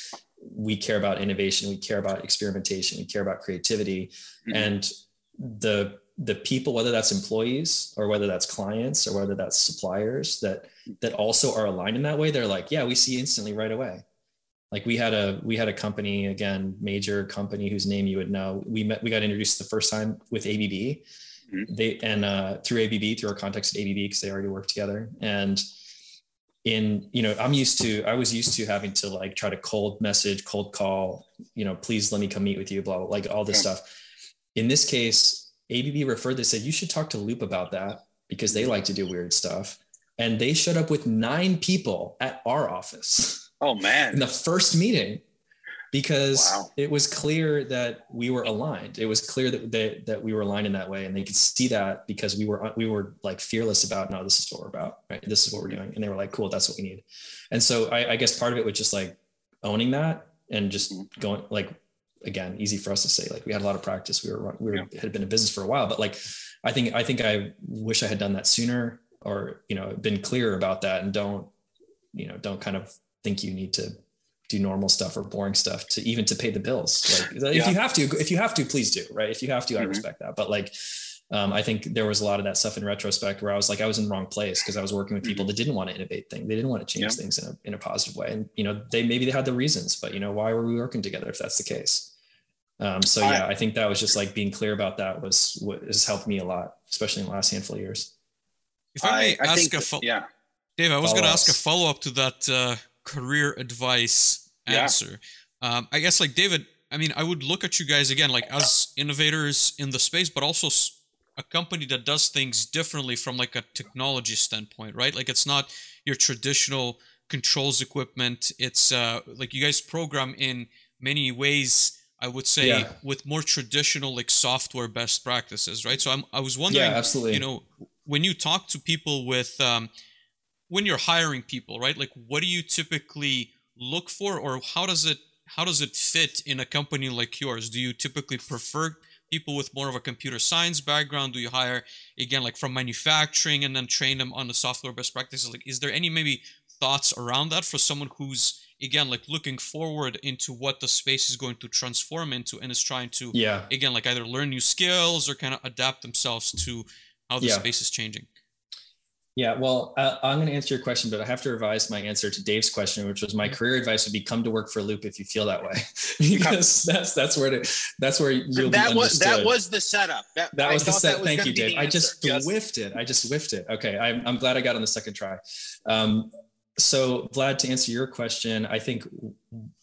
we care about innovation we care about experimentation we care about creativity. Mm-hmm. and the the people whether that's employees or whether that's clients or whether that's suppliers that that also are aligned in that way they're like yeah we see instantly right away like we had a we had a company again major company whose name you would know. We met we got introduced the first time with abb mm-hmm. they and uh, through abb through our context at abb because they already worked together. And in you know i'm used to i was used to having to like try to cold message cold call you know please let me come meet with you blah, blah like all this yeah. stuff. In this case abb referred they said you should talk to loop about that because they like to do weird stuff. And they showed up with nine people at our office oh man in the first meeting because wow. it was clear that we were aligned. It was clear that, that that we were aligned in that way, and they could see that because we were we were like fearless about no, this is what we're about, right? This is what we're doing, and they were like, cool, that's what we need. And so I, I guess part of it was just like owning that and just mm-hmm. going like again easy for us to say like we had a lot of practice we were we were, yeah. had been in business for a while but like i think i think i wish i had done that sooner or you know been clear about that and don't you know don't kind of think you need to do normal stuff or boring stuff to even to pay the bills. Like yeah. if you have to, if you have to, please do. Right. If you have to, mm-hmm. I respect that. But like, um, I think there was a lot of that stuff in retrospect where I was like, I was in the wrong place because I was working with people mm-hmm. that didn't want to innovate things. They didn't want to change yeah. things in a, in a positive way. And, you know, they, maybe they had the reasons, but you know, why were we working together if that's the case? Um, so yeah, I, I think that was just like being clear about that was what has helped me a lot, especially in the last handful of years. If I may I, ask a fo- yeah, Dave, I was going to ask a follow up to that uh, career advice answer. Yeah. Um, I guess like David, I mean, I would look at you guys again like as innovators in the space, but also a company that does things differently from like a technology standpoint, right? Like it's not your traditional controls equipment. It's uh, like you guys program in many ways. I would say yeah. with more traditional like software best practices, right? So I'm, I was wondering, yeah, absolutely. you know, when you talk to people with, um, when you're hiring people, right? Like, what do you typically look for or how does it how does it fit in a company like yours? Do you typically prefer people with more of a computer science background? Do you hire again like from manufacturing and then train them on the software best practices? Like is there any maybe thoughts around that for someone who's again like looking forward into what the space is going to transform into and is trying to yeah. again like either learn new skills or kind of adapt themselves to how the yeah. space is changing yeah, well, uh, I'm going to answer your question, but I have to revise my answer to Dave's question, which was my mm-hmm. career advice would be come to work for Loop if you feel that way, because that's that's where to, that's where you'll that be was that was the setup. That, that was the set. Thank you, Dave. I just yes. whiffed it. I just whiffed it. Okay, I'm I'm glad I got on the second try. Um, so Vlad, to answer your question, I think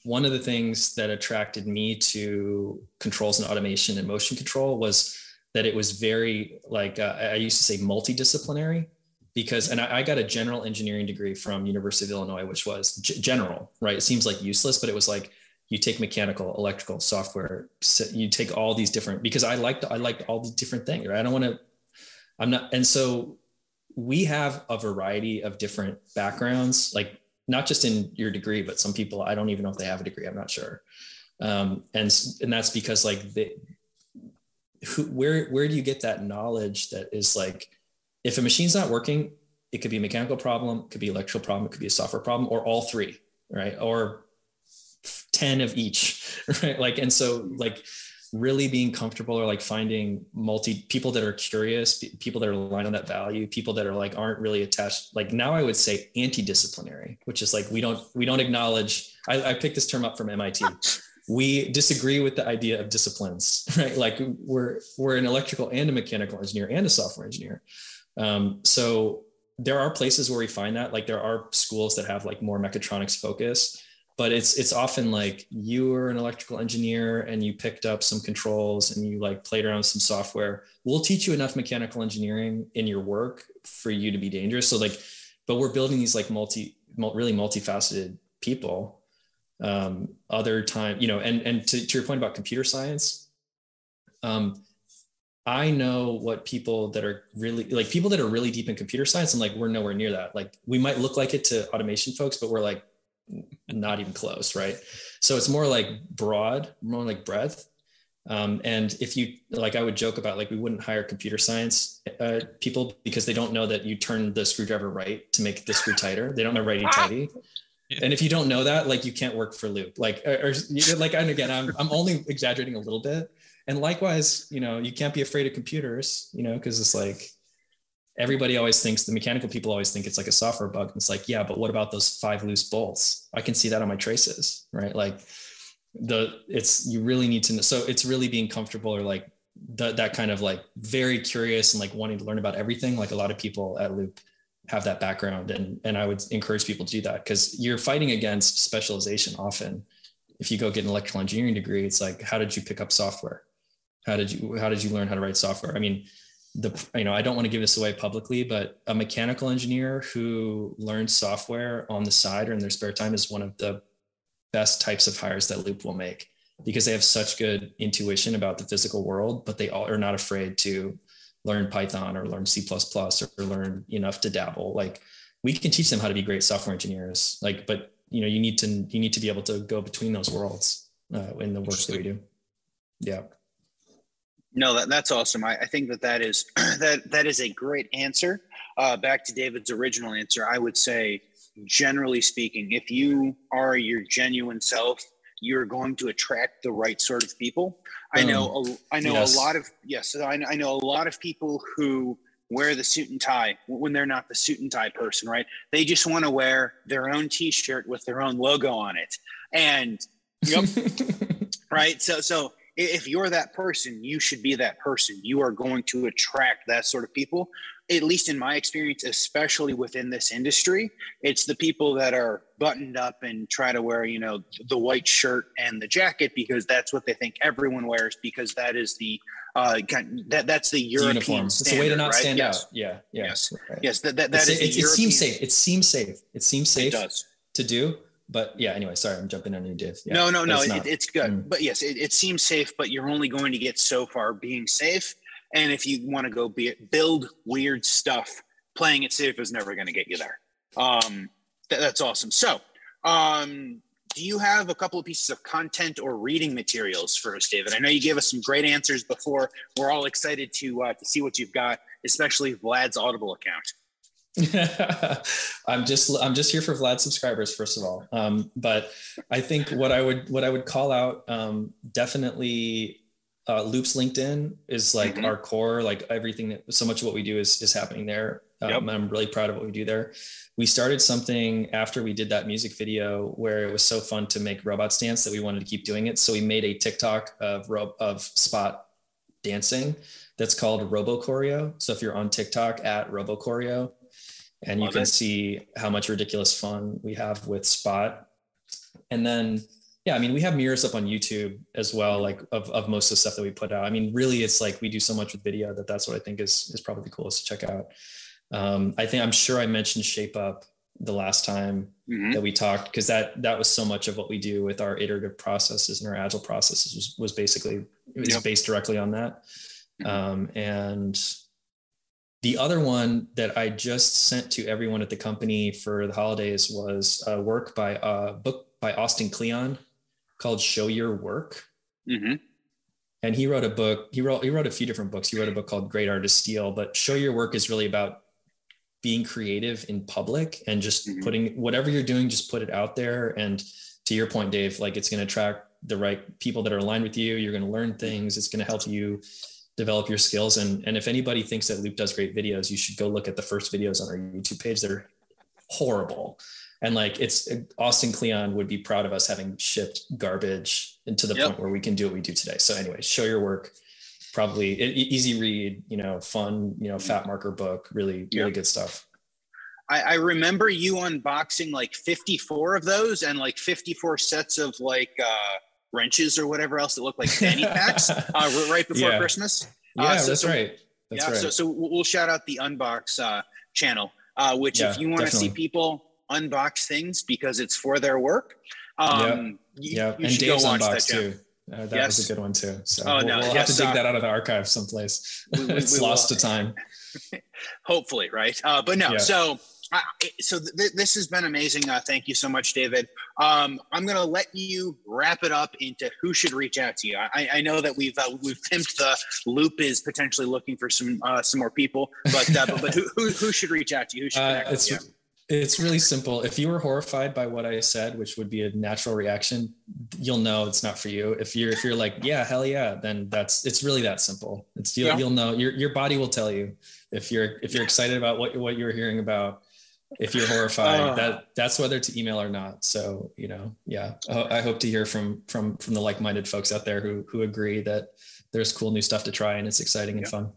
one of the things that attracted me to controls and automation and motion control was that it was very like uh, I used to say multidisciplinary because and I, I, got a general engineering degree from university of illinois which was g- general right it seems like useless but it was like you take mechanical, electrical, software, you take all these different because I liked I liked all the different things. Right? I don't want to. I'm not, and so we have a variety of different backgrounds, like not just in your degree, but some people I don't even know if they have a degree. I'm not sure, um, and and that's because like they, who, where where do you get that knowledge that is like, if a machine's not working, it could be a mechanical problem, it could be electrical problem, it could be a software problem, or all three, right? Or 10 of each right? Like and so like really being comfortable or like finding multi people that are curious people that are aligned on that value people that are like aren't really attached like now i would say anti-disciplinary which is like we don't we don't acknowledge i, I picked this term up from mit we disagree with the idea of disciplines right? Like we're we're an electrical and a mechanical engineer and a software engineer um, so there are places where we find that like there are schools that have like more mechatronics focus but it's it's often like you were an electrical engineer and you picked up some controls and you like played around with some software. We'll teach you enough mechanical engineering in your work for you to be dangerous. So like but we're building these like multi really multifaceted people um other time you know and and to, to your point about computer science um I know what people that are really like people that are really deep in computer science and like we're nowhere near that. Like we might look like it to automation folks, but we're like not even close, right? So it's more like broad, more like breadth. Um, and if you like, I would joke about like we wouldn't hire computer science uh, people because they don't know that you turn the screwdriver right to make the screw tighter. They don't know righty tighty. Yeah. And if you don't know that, like you can't work for Loop. Like, or, or like, and again, I'm I'm only exaggerating a little bit. And likewise, you know, you can't be afraid of computers, you know, because it's like everybody always thinks the mechanical people always think it's like a software bug. It's like, yeah, but what about those five loose bolts? I can see that on my traces, right? Like the it's you really need to know. So it's really being comfortable or like the, that kind of like very curious and like wanting to learn about everything. Like a lot of people at Loop have that background, and and I would encourage people to do that because you're fighting against specialization often. If you go get an electrical engineering degree, it's like, how did you pick up software? How did you how did you learn how to write software? I mean, the you know i don't want to give this away publicly but a mechanical engineer who learns software on the side or in their spare time is one of the best types of hires that loop will make because they have such good intuition about the physical world but they all are not afraid to learn python or learn c++ or learn enough to dabble. Like we can teach them how to be great software engineers like but you know you need to you need to be able to go between those worlds uh, in the work that we do. Yeah no, that, that's awesome. I, I think that that is that that is a great answer. Uh, back to David's original answer, I would say, generally speaking, if you are your genuine self, you're going to attract the right sort of people. I know, a, I know yes. a lot of yes, I, I know a lot of people who wear the suit and tie when they're not the suit and tie person, right? They just want to wear their own T-shirt with their own logo on it, and yep, right. So so if you're that person, you should be that person. You are going to attract that sort of people. At least in my experience, especially within this industry, it's the people that are buttoned up and try to wear, you know, the white shirt and the jacket because that's what they think everyone wears because that is the uh, that that's the European uniform. Standard, it's a way to not right? stand yes. out. Yeah, yeah. yes, right. yes. That that, that is it, it seems safe. It seems safe. It seems safe. It does to do but yeah anyway sorry i'm jumping on you dave yeah, no no no it's, it, it's good. Mm. but yes it, it, seems safe but you're only going to get so far being safe. And if you want to go be, build weird stuff playing it safe is never going to get you there. Um, th- that's awesome. So um, do you have a couple of pieces of content or reading materials for us david? I know you gave us some great answers before. We're all excited to uh, to see what you've got especially vlad's audible account I'm just I'm just here for Vlad subscribers first of all. Um, but I think what I would what I would call out um, definitely uh, Loops LinkedIn is like mm-hmm. our core. Like everything that so much of what we do is is happening there. Um, yep. I'm really proud of what we do there. We started something after we did that music video where it was so fun to make robots dance that we wanted to keep doing it. So we made a TikTok of of spot dancing that's called Robo Choreo. So if you're on TikTok at Robo Choreo, and Love you can it. see how much ridiculous fun we have with Spot. And then, yeah, I mean, we have mirrors up on YouTube as well, like of, of most of the stuff that we put out. I mean, really, it's like we do so much with video that that's what I think is is probably the coolest to check out. Um, I think I'm sure I mentioned Shape Up the last time mm-hmm. that we talked because that that was so much of what we do with our iterative processes and our agile processes was, was basically it was yep. based directly on that mm-hmm. um, and the other one that i just sent to everyone at the company for the holidays was a work by a book by austin kleon called show your work mm-hmm. and he wrote a book he wrote he wrote a few different books he wrote a book called great artist steal but show your work is really about being creative in public and just mm-hmm. putting whatever you're doing, just put it out there. And to your point, Dave, like it's going to attract the right people that are aligned with you. You're going to learn things. It's going to help you develop your skills. And, and if anybody thinks that Loop does great videos, you should go look at the first videos on our YouTube page. They're horrible. And like it's Austin Kleon would be proud of us having shipped garbage into the yep. point where we can do what we do today. So anyway, show your work probably easy read, you know, fun, you know, fat marker book, really, really good stuff. I, I, remember you unboxing like 54 of those and like 54 sets of like uh, wrenches or whatever else that look like fanny packs uh, right before yeah. Christmas. Yeah, uh, so, that's so, right. That's yeah, right. So, so we'll shout out the unbox uh, channel, uh, which yeah, if you want to see people unbox things because it's for their work, um, yeah, you, you and Dave's unbox too. Uh, that yes. was a good one too. So oh, we'll, no. we'll yes, have to dig uh, that out of the archive someplace. We, we, it's we lost to time. Hopefully, right? Uh, but no. Yeah. So, so th- this has been amazing. Uh, thank you so much, David. Um, I'm going to let you wrap it up into who should reach out to you. I, I know that we've uh, we've pimped the loop is potentially looking for some uh, some more people, but but, but who, who, who should reach out to you? Who should connect with you? It's really simple. If you were horrified by what I said, which would be a natural reaction, you'll know it's not for you. If you're if you're like, yeah, hell yeah, then that's it's really that simple. It's you'll, yeah. you'll know your your body will tell you if you're if you're excited about what what you're hearing about. If you're horrified, uh, that that's whether to email or not. So you know, yeah, I hope to hear from from from the like-minded folks out there who who agree that there's cool new stuff to try and it's exciting yeah. and fun.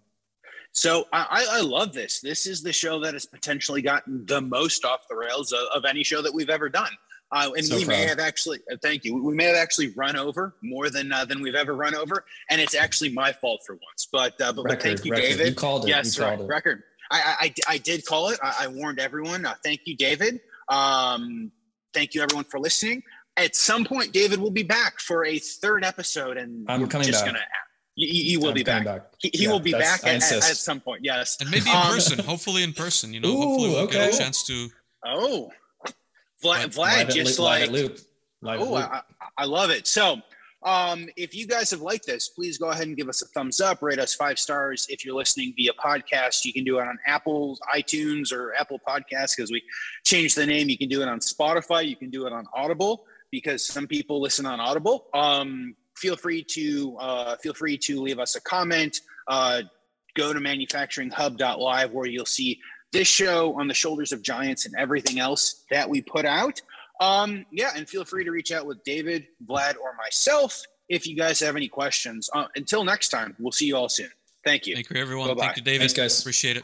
So I, I, love this. This is the show that has potentially gotten the most off the rails of, of any show that we've ever done. Uh, and so we proud. may have actually, uh, thank you. We may have actually run over more than uh, than we've ever run over, and it's actually my fault for once. But uh, but, record, but thank you, record. David. You called it. Yes, you called it. record. I, I, I did call it. I, I warned everyone. Uh, thank you, David. Um, thank you, everyone, for listening. At some point, David will be back for a third episode, and I'm coming just back. Gonna, he, he will I'm be back. back. He, he yeah, will be back at, at, at, some point. Yes, and maybe in um, person. Hopefully in person. You know, Ooh, hopefully we'll okay. get a chance to. Oh, Vlad, Vlad just like. Loop. oh, I, I love it. So, um, if you guys have liked this, please go ahead and give us a thumbs up, rate us five stars. If you're listening via podcast, you can do it on Apple, iTunes, or Apple Podcasts because we changed the name. You can do it on Spotify. You can do it on Audible because some people listen on Audible. Um, feel free to uh, feel free to leave us a comment. Uh, go to manufacturinghub.live where you'll see this show on the shoulders of giants and everything else that we put out. Um, yeah, and feel free to reach out with David, Vlad, or myself if you guys have any questions. Uh, until next time, we'll see you all soon. Thank you. Thank you, everyone. Bye-bye. Thank you, David. Thanks, guys. Appreciate it.